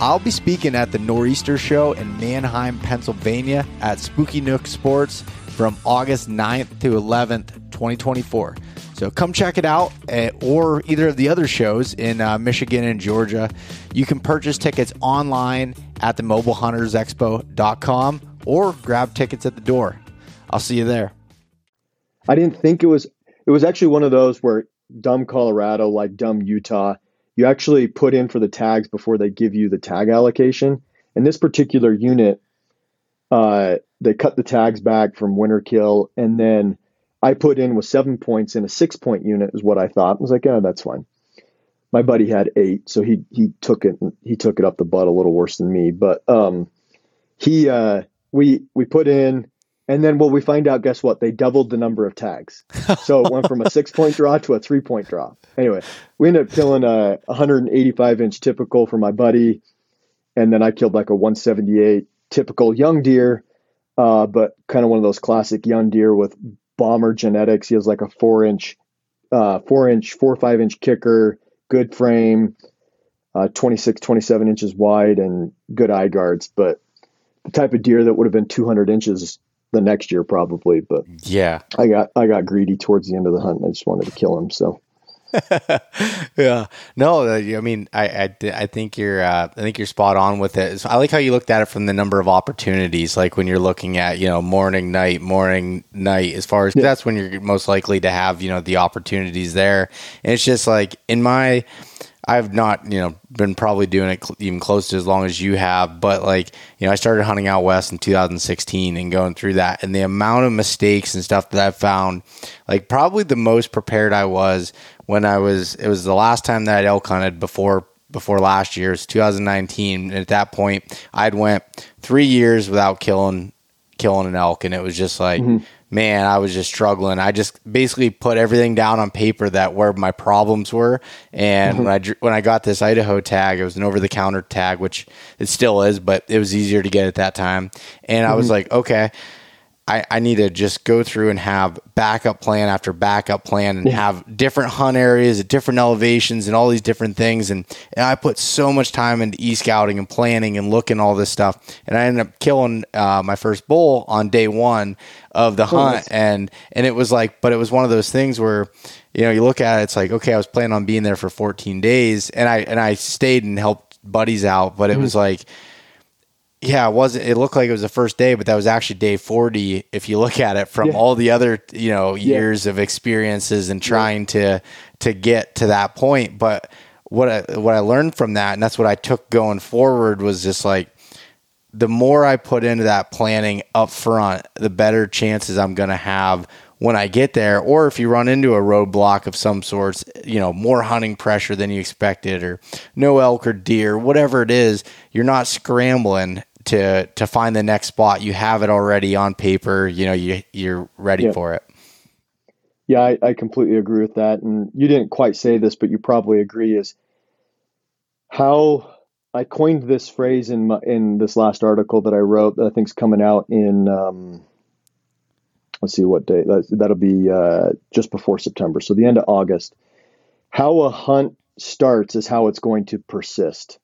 [SPEAKER 1] I'll be speaking at the Nor'easter Show in Manheim, Pennsylvania at Spooky Nook Sports from August 9th to 11th, 2024. So come check it out, uh, or either of the other shows in uh, Michigan and Georgia. You can purchase tickets online at the mobilehuntersexpo.com or grab tickets at the door. I'll see you there.
[SPEAKER 3] I didn't think it was. It was actually one of those where dumb Colorado, like dumb Utah, you actually put in for the tags before they give you the tag allocation. And this particular unit, uh, they cut the tags back from winter kill, and then I put in with seven points in a six point unit is what I thought. I was like, yeah, that's fine. My buddy had eight, so he he took it he took it up the butt a little worse than me. But um, he uh, we we put in and then well we find out guess what they doubled the number of tags so it went from a six point draw to a three point draw anyway we ended up killing a 185 inch typical for my buddy and then i killed like a 178 typical young deer uh, but kind of one of those classic young deer with bomber genetics. He has like a four inch uh, four inch four or five inch kicker good frame uh, 26 27 inches wide and good eye guards. But the type of deer that would have been 200 inches the next year probably. But
[SPEAKER 1] Yeah.
[SPEAKER 3] i got i got greedy towards the end of the hunt and i just wanted to kill him so
[SPEAKER 1] yeah. No, uh, I mean, I, I, I think you're, uh, I think you're spot on with it. So I like how you looked at it from the number of opportunities, like when you're looking at, you know, morning, night, morning, night, as far as that's when you're most likely to have, you know, the opportunities there. And it's just like in my, I've not, you know, been probably doing it cl- even close to as long as you have, but like, you know, I started hunting out west in 2016 and going through that and the amount of mistakes and stuff that I found, like probably the most prepared I was when I was, it was the last time that I'd elk hunted before, before last year's 2019. And at that point I'd went three years without killing, killing an elk. And it was just like, mm-hmm. Man, I was just struggling. I just basically put everything down on paper that where my problems were. And mm-hmm. when I when I got this Idaho tag, it was an over the counter tag, which it still is, but it was easier to get at that time. And I was mm-hmm. like, okay. I, I need to just go through and have backup plan after backup plan and have different hunt areas at different elevations and all these different things. And, and I put so much time into e scouting and planning and looking all this stuff. And I ended up killing uh, my first bull on day one of the hunt. And, and it was like, but it was one of those things where, you know, you look at it, it's like, okay, I was planning on being there for 14 days and I, and I stayed and helped buddies out, but it was like, yeah, it wasn't. It looked like it was the first day, but that was actually day forty. If you look at it from
[SPEAKER 3] Yeah.
[SPEAKER 1] all the other, you know, years of experiences and trying to to get to that point. But what I, what I learned from that, and that's what I took going forward, was just like the more I put into that planning up front, the better chances I'm going to have when I get there. Or if you run into a roadblock of some sorts, you know, more hunting pressure than you expected, or no elk or deer, whatever it is, you're not scrambling to to find the next spot. You have it already on paper. You know, you you're ready
[SPEAKER 3] Yeah.
[SPEAKER 1] for it.
[SPEAKER 3] Yeah, I, I completely agree with that. And you didn't quite say this, but you probably agree is how I coined this phrase in my, in this last article that I wrote that I think's coming out in um, let's see what day that'll be uh, just before September. So the end of August. How a hunt starts is how it's going to persist.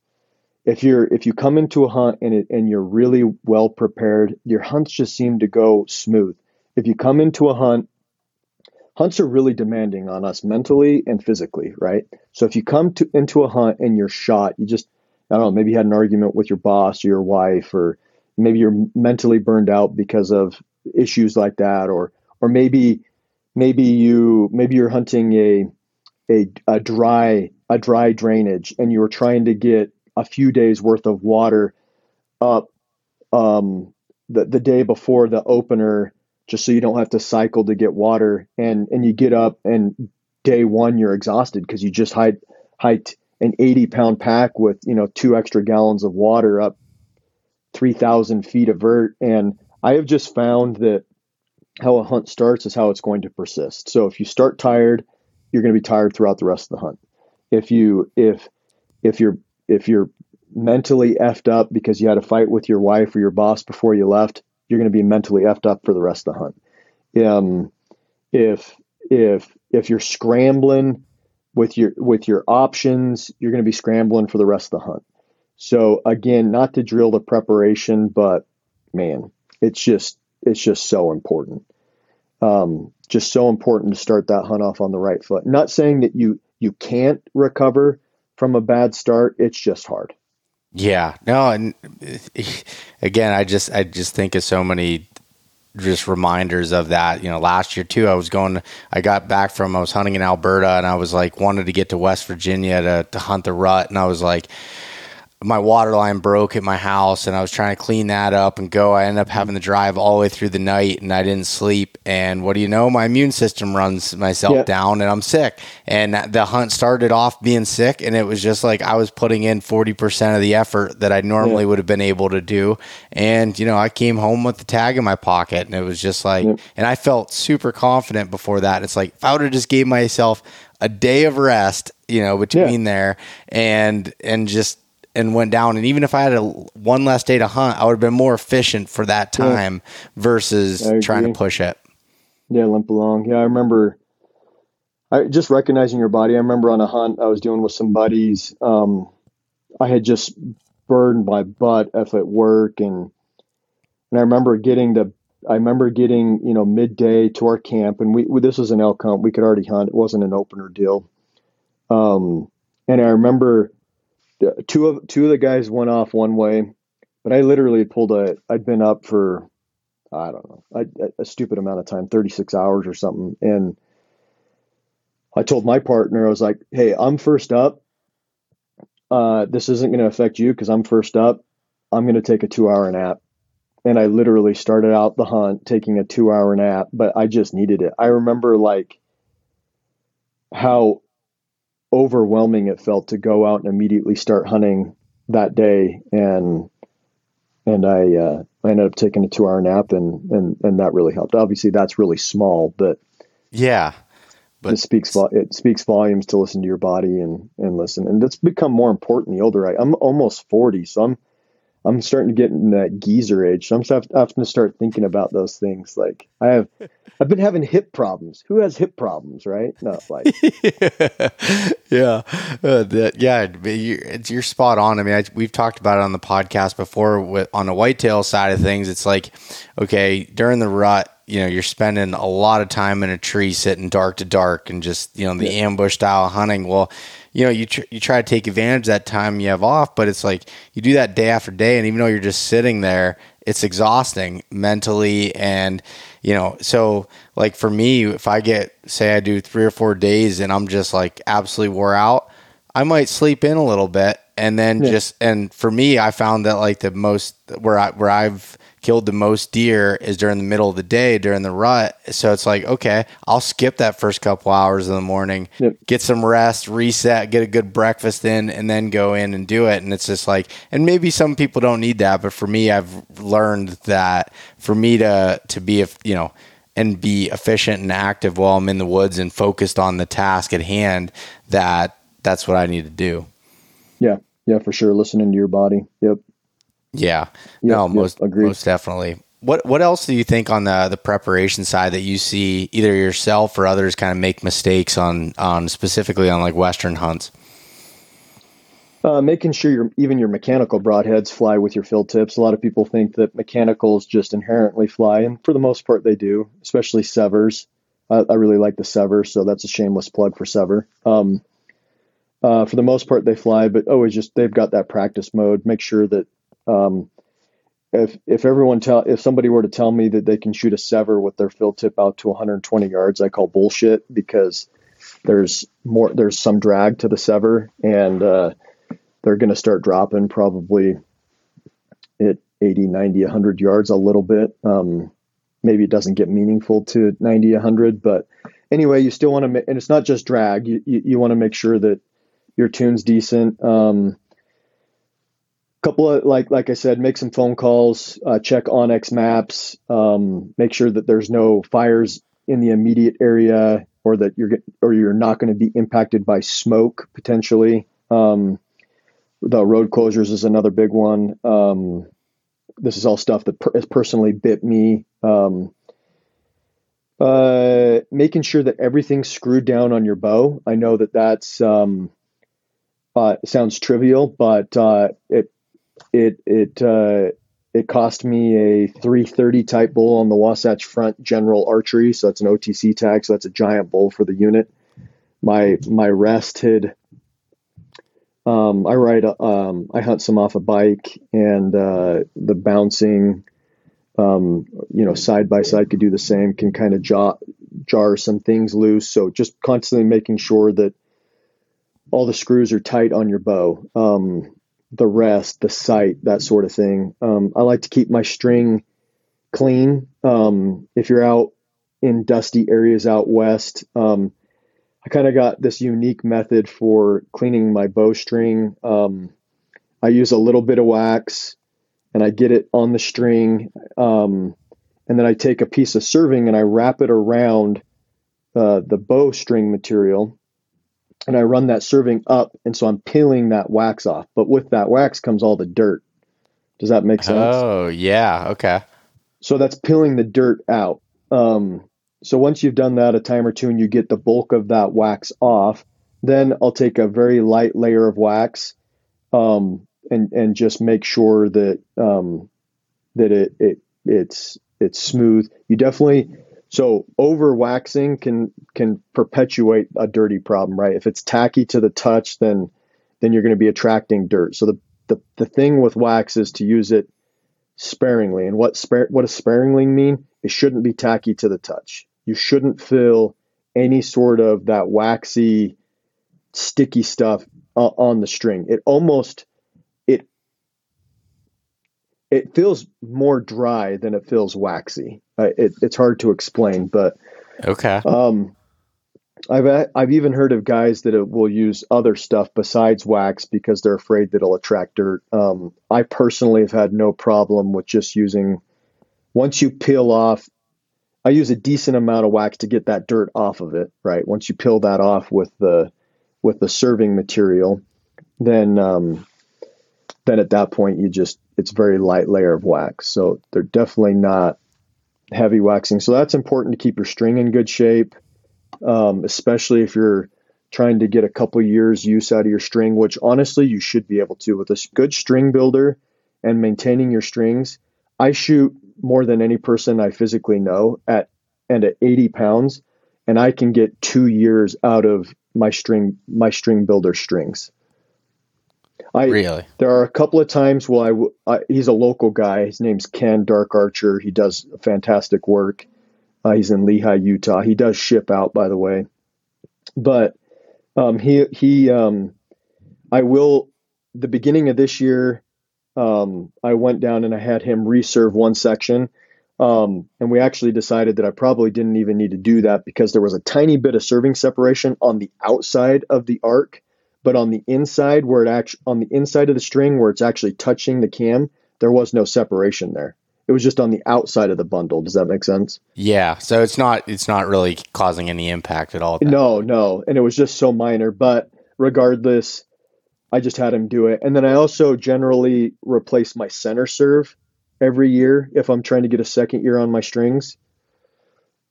[SPEAKER 3] If you're if you come into a hunt and it, and you're really well prepared, your hunts just seem to go smooth. If you come into a hunt, hunts are really demanding on us mentally and physically, right? So if you come to into a hunt and you're shot, you just I don't know, maybe you had an argument with your boss or your wife, or maybe you're mentally burned out because of issues like that, or or maybe maybe you maybe you're hunting a a, a dry a dry drainage and you're trying to get a few days worth of water up um, the the day before the opener just so you don't have to cycle to get water and and you get up and day one you're exhausted because you just hiked hiked an 80 pound pack with you know two extra gallons of water up 3000 feet of vert and i have just found that how a hunt starts is how it's going to persist. So if you start tired you're going to be tired throughout the rest of the hunt. If you if if you're if you're mentally effed up because you had a fight with your wife or your boss before you left you're going to be mentally effed up for the rest of the hunt. Um, if if if you're scrambling with your with your options, you're going to be scrambling for the rest of the hunt. So again, not to drill the preparation, but man, it's just it's just so important. Um, just so important to start that hunt off on the right foot. Not saying that you you can't recover from a bad start. It's just hard.
[SPEAKER 1] Yeah, no, and again, I just I just think of so many just reminders of that. You know, last year too, I was going, I got back from, I was hunting in Alberta and I was like, wanted to get to West Virginia to, to hunt the rut. And I was like, my water line broke at my house and I was trying to clean that up and go. I ended up having to drive all the way through the night and I didn't sleep. And what do you know? My immune system runs myself yeah. down and I'm sick. And the hunt started off being sick and it was just like I was putting in 40% of the effort that I normally yeah. would have been able to do. And, you know, I came home with the tag in my pocket and it was just like, yeah. and I felt super confident before that. It's like, if I would have just gave myself a day of rest, you know, between there and, and just, and went down. And even if I had a one less day to hunt, I would have been more efficient for that time yeah. versus trying to push it.
[SPEAKER 3] Yeah, limp along. Yeah, I remember. I just recognizing your body. I remember on a hunt I was doing with some buddies. Um, I had just burned my butt if at work, and and I remember getting to. I remember getting you know midday to our camp, and we, we this was an elk hunt. We could already hunt. It wasn't an opener deal. Um, and I remember two of two of the guys went off one way, but I literally pulled a. I'd been up for I don't know a, a stupid amount of time, thirty six hours or something, and I told my partner I was like, "Hey, I'm first up. Uh, this isn't going to affect you because I'm first up. I'm going to take a two hour nap." And I literally started out the hunt taking a two hour nap, but I just needed it. I remember like how overwhelming it felt to go out and immediately start hunting that day and and I uh, I ended up taking a two hour nap and and and that really helped. Obviously, that's really small, but
[SPEAKER 1] yeah,
[SPEAKER 3] but it speaks it speaks volumes to listen to your body and and listen. And it's become more important the older I. I'm almost forty, so I'm I'm starting to get in that geezer age. So I'm having to start thinking about those things. Like I have, I've been having hip problems. Who has hip problems, right? No, like,
[SPEAKER 1] yeah, uh, that, yeah, you're, you're, spot on. I mean, I, we've talked about it on the podcast before with, on the whitetail side of things. It's like, okay, during the rut, you know, you're spending a lot of time in a tree sitting dark to dark and just, you know, the yeah. ambush style hunting. Well, you know, you tr- you try to take advantage of that time you have off, but it's like you do that day after day, and even though you're just sitting there, it's exhausting mentally, and you know, so like for me, if I get say I do three or four days and I'm just like absolutely wore out, I might sleep in a little bit, and then yeah. just and for me, I found that like the most where I where I've killed the most deer is during the middle of the day during the rut. So it's like, okay, I'll skip that first couple hours in the morning, yep. get some rest, reset, get a good breakfast in, and then go in and do it. And it's just like, and maybe some people don't need that, but for me, I've learned that for me to to be, you know, and be efficient and active while I'm in the woods and focused on the task at hand, that that's what I need to do.
[SPEAKER 3] Yeah, yeah, for sure. Listening to your body. Yep.
[SPEAKER 1] Yeah. Yep, no, yep, most agreed. most definitely. what what else do you think on the the preparation side that you see either yourself or others kind of make mistakes on on specifically on like western hunts?
[SPEAKER 3] Uh, making sure your even your mechanical broadheads fly with your field tips. A lot of people think that mechanicals just inherently fly, and for the most part they do, especially Severs. I, I really like the Sever, so that's a shameless plug for Sever. Um, uh, for the most part they fly, but always just they've got that practice mode. Make sure that um, if if everyone tell if somebody were to tell me that they can shoot a Sever with their field tip out to 120 yards, I call bullshit because there's more there's some drag to the Sever and uh, they're going to start dropping probably at 80, 90, 100 yards a little bit. Um, maybe it doesn't get meaningful to 90, 100, but anyway, you still want to, and it's not just drag. You, you, you want to make sure that your tune's decent. Um, couple of like like I said, make some phone calls, uh, check onX maps, um, make sure that there's no fires in the immediate area, or that you're get, or you're not going to be impacted by smoke potentially. Um, the road closures is another big one. Um, this is all stuff that per- has personally bit me. Um, uh, making sure that everything's screwed down on your bow. I know that that's um, uh, sounds trivial, but uh, it it it uh, it cost me a 330 type bull on the Wasatch Front General Archery, so that's an OTC tag, so that's a giant bull for the unit. My my rest had um, I ride, um, I hunt some off a bike, and uh, the bouncing, um, you know, side by side could do the same. Can kind of jar, jar some things loose. So just constantly making sure that all the screws are tight on your bow, um, the rest, the sight, that sort of thing. Um, I like to keep my string clean. Um, if you're out in dusty areas out west, I kind of got this unique method for cleaning my bowstring. Um, I use a little bit of wax and I get it on the string. Um, and then I take a piece of serving and I wrap it around uh, the bowstring material and I run that serving up. And so I'm peeling that wax off. But with that wax comes all the dirt. Does that make sense?
[SPEAKER 1] Oh, yeah. Okay.
[SPEAKER 3] So that's peeling the dirt out. Um, so once you've done that a time or two and you get the bulk of that wax off, then I'll take a very light layer of wax um, and and just make sure that um, that it it it's it's smooth. You definitely so over waxing can can perpetuate a dirty problem, right? If it's tacky to the touch, then then you're going to be attracting dirt. So the the, the thing with wax is to use it sparingly. And what spare what does sparingly mean? It shouldn't be tacky to the touch you shouldn't feel any sort of that waxy, sticky stuff uh, on the string. It almost it feels more dry than it feels waxy. Uh, it, it's hard to explain, but
[SPEAKER 1] okay.
[SPEAKER 3] Um, I've I've even heard of guys that will use other stuff besides wax because they're afraid that it'll attract dirt. Um, I personally have had no problem with just using. Once you peel off I use a decent amount of wax to get that dirt off of it. Right. Once you peel that off with the with the serving material, then um, then at that point you just it's very light layer of wax. So they're definitely not heavy waxing. So that's important to keep your string in good shape, um, especially if you're trying to get a couple years use out of your string, which honestly you should be able to with a good string builder and maintaining your strings. I shoot more than any person I physically know at and at 80 pounds, and I can get two years out of my string my string builder strings. I
[SPEAKER 1] really
[SPEAKER 3] there are a couple of times where I, I he's a local guy. His name's Ken Dark Archer. He does fantastic work. Uh, he's in Lehi, Utah. He does ship out, by the way. But um, he he um, I will the beginning of this year um, I went down and I had him reserve one section. Um, and we actually decided that I probably didn't even need to do that because there was a tiny bit of serving separation on the outside of the arc, but on the inside where it actually on the inside of the string where it's actually touching the cam, there was no separation there. It was just on the outside of the bundle. Does that make sense?
[SPEAKER 1] Yeah. So it's not it's not really causing any impact at all.
[SPEAKER 3] No, no, and it was just so minor. But regardless, I just had him do it. And then I also generally replace my center serve every year if I'm trying to get a second year on my strings.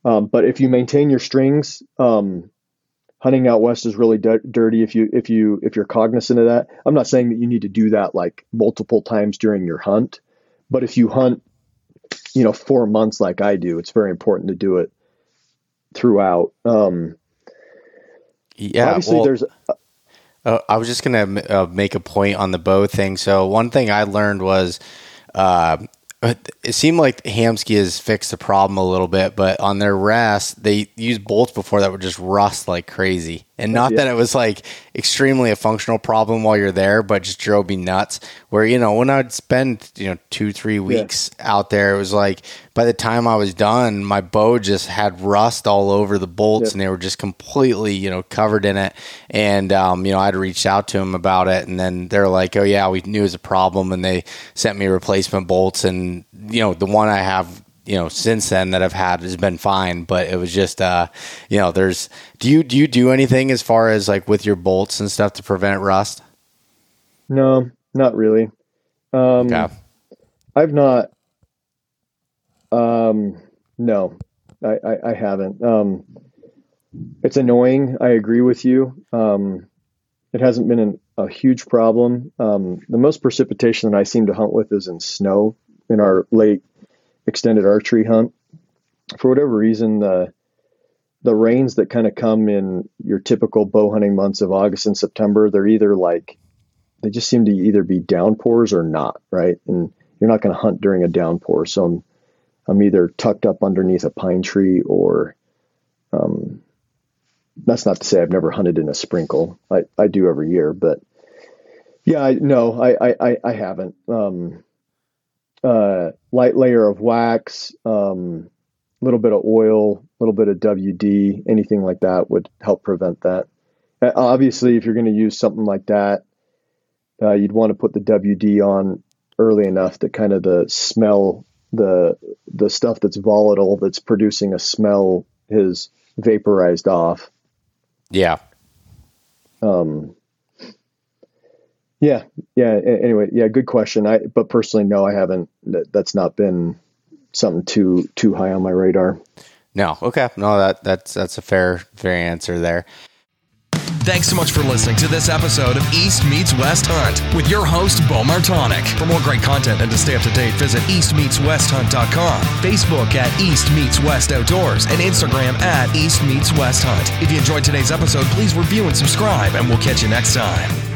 [SPEAKER 3] Um, but if you maintain your strings, um, hunting out west is really d- dirty. If you if you if you're cognizant of that, I'm not saying that you need to do that like multiple times during your hunt, but if you hunt, you know, four months like I do, it's very important to do it throughout. Um,
[SPEAKER 1] yeah,
[SPEAKER 3] obviously
[SPEAKER 1] well,
[SPEAKER 3] there's.
[SPEAKER 1] Uh, I was just gonna uh, make a point on the bow thing. So one thing I learned was. It seemed like Hamskea has fixed the problem a little bit, but on their rest, they used bolts before that would just rust like crazy. And not yeah. that it was like extremely a functional problem while you're there, but just drove me nuts. Where, you know, when I'd spend, you know, two, three weeks yeah. out there, it was like by the time I was done, my bow just had rust all over the bolts yeah. and they were just completely, you know, covered in it. And, um, you know, I'd reached out to them about it and then they're like, oh, yeah, we knew it was a problem. And they sent me replacement bolts. And, you know, the one I have you know since then that I've had has been fine. But it was just uh, you know, there's do you do you do anything as far as like with your bolts and stuff to prevent rust?
[SPEAKER 3] No, not really. Um, yeah. I've not. Um, no, I, I, I haven't. Um, it's annoying. I agree with you. Um, it hasn't been an, a huge problem. Um, the most precipitation that I seem to hunt with is in snow in our late extended archery hunt. For whatever reason, the the rains that kind of come in your typical bow hunting months of August and September, they're either like they just seem to either be downpours or not, right? And you're not going to hunt during a downpour, so I'm I'm either tucked up underneath a pine tree or um, that's not to say I've never hunted in a sprinkle. I, I do every year, but yeah, I, no, I, I, I haven't. Um, uh, light layer of wax, a um, little bit of oil, a little bit of WD, anything like that would help prevent that. Uh, obviously, if you're going to use something like that, uh, you'd want to put the WD on early enough that kind of the smell, the the stuff that's volatile that's producing a smell is vaporized off.
[SPEAKER 1] Yeah.
[SPEAKER 3] Um, yeah, yeah. Anyway, yeah, good question. I but personally, no, I haven't. That's not been something too too high on my radar.
[SPEAKER 1] No, okay, no, that that's that's a fair fair answer there.
[SPEAKER 2] Thanks so much for listening to this episode of East Meets West Hunt with your host, Beau Martonik. For more great content and to stay up to date, visit eastmeetswesthunt.com, Facebook at East Meets West Outdoors, and Instagram at East Meets West Hunt. If you enjoyed today's episode, please review and subscribe, and we'll catch you next time.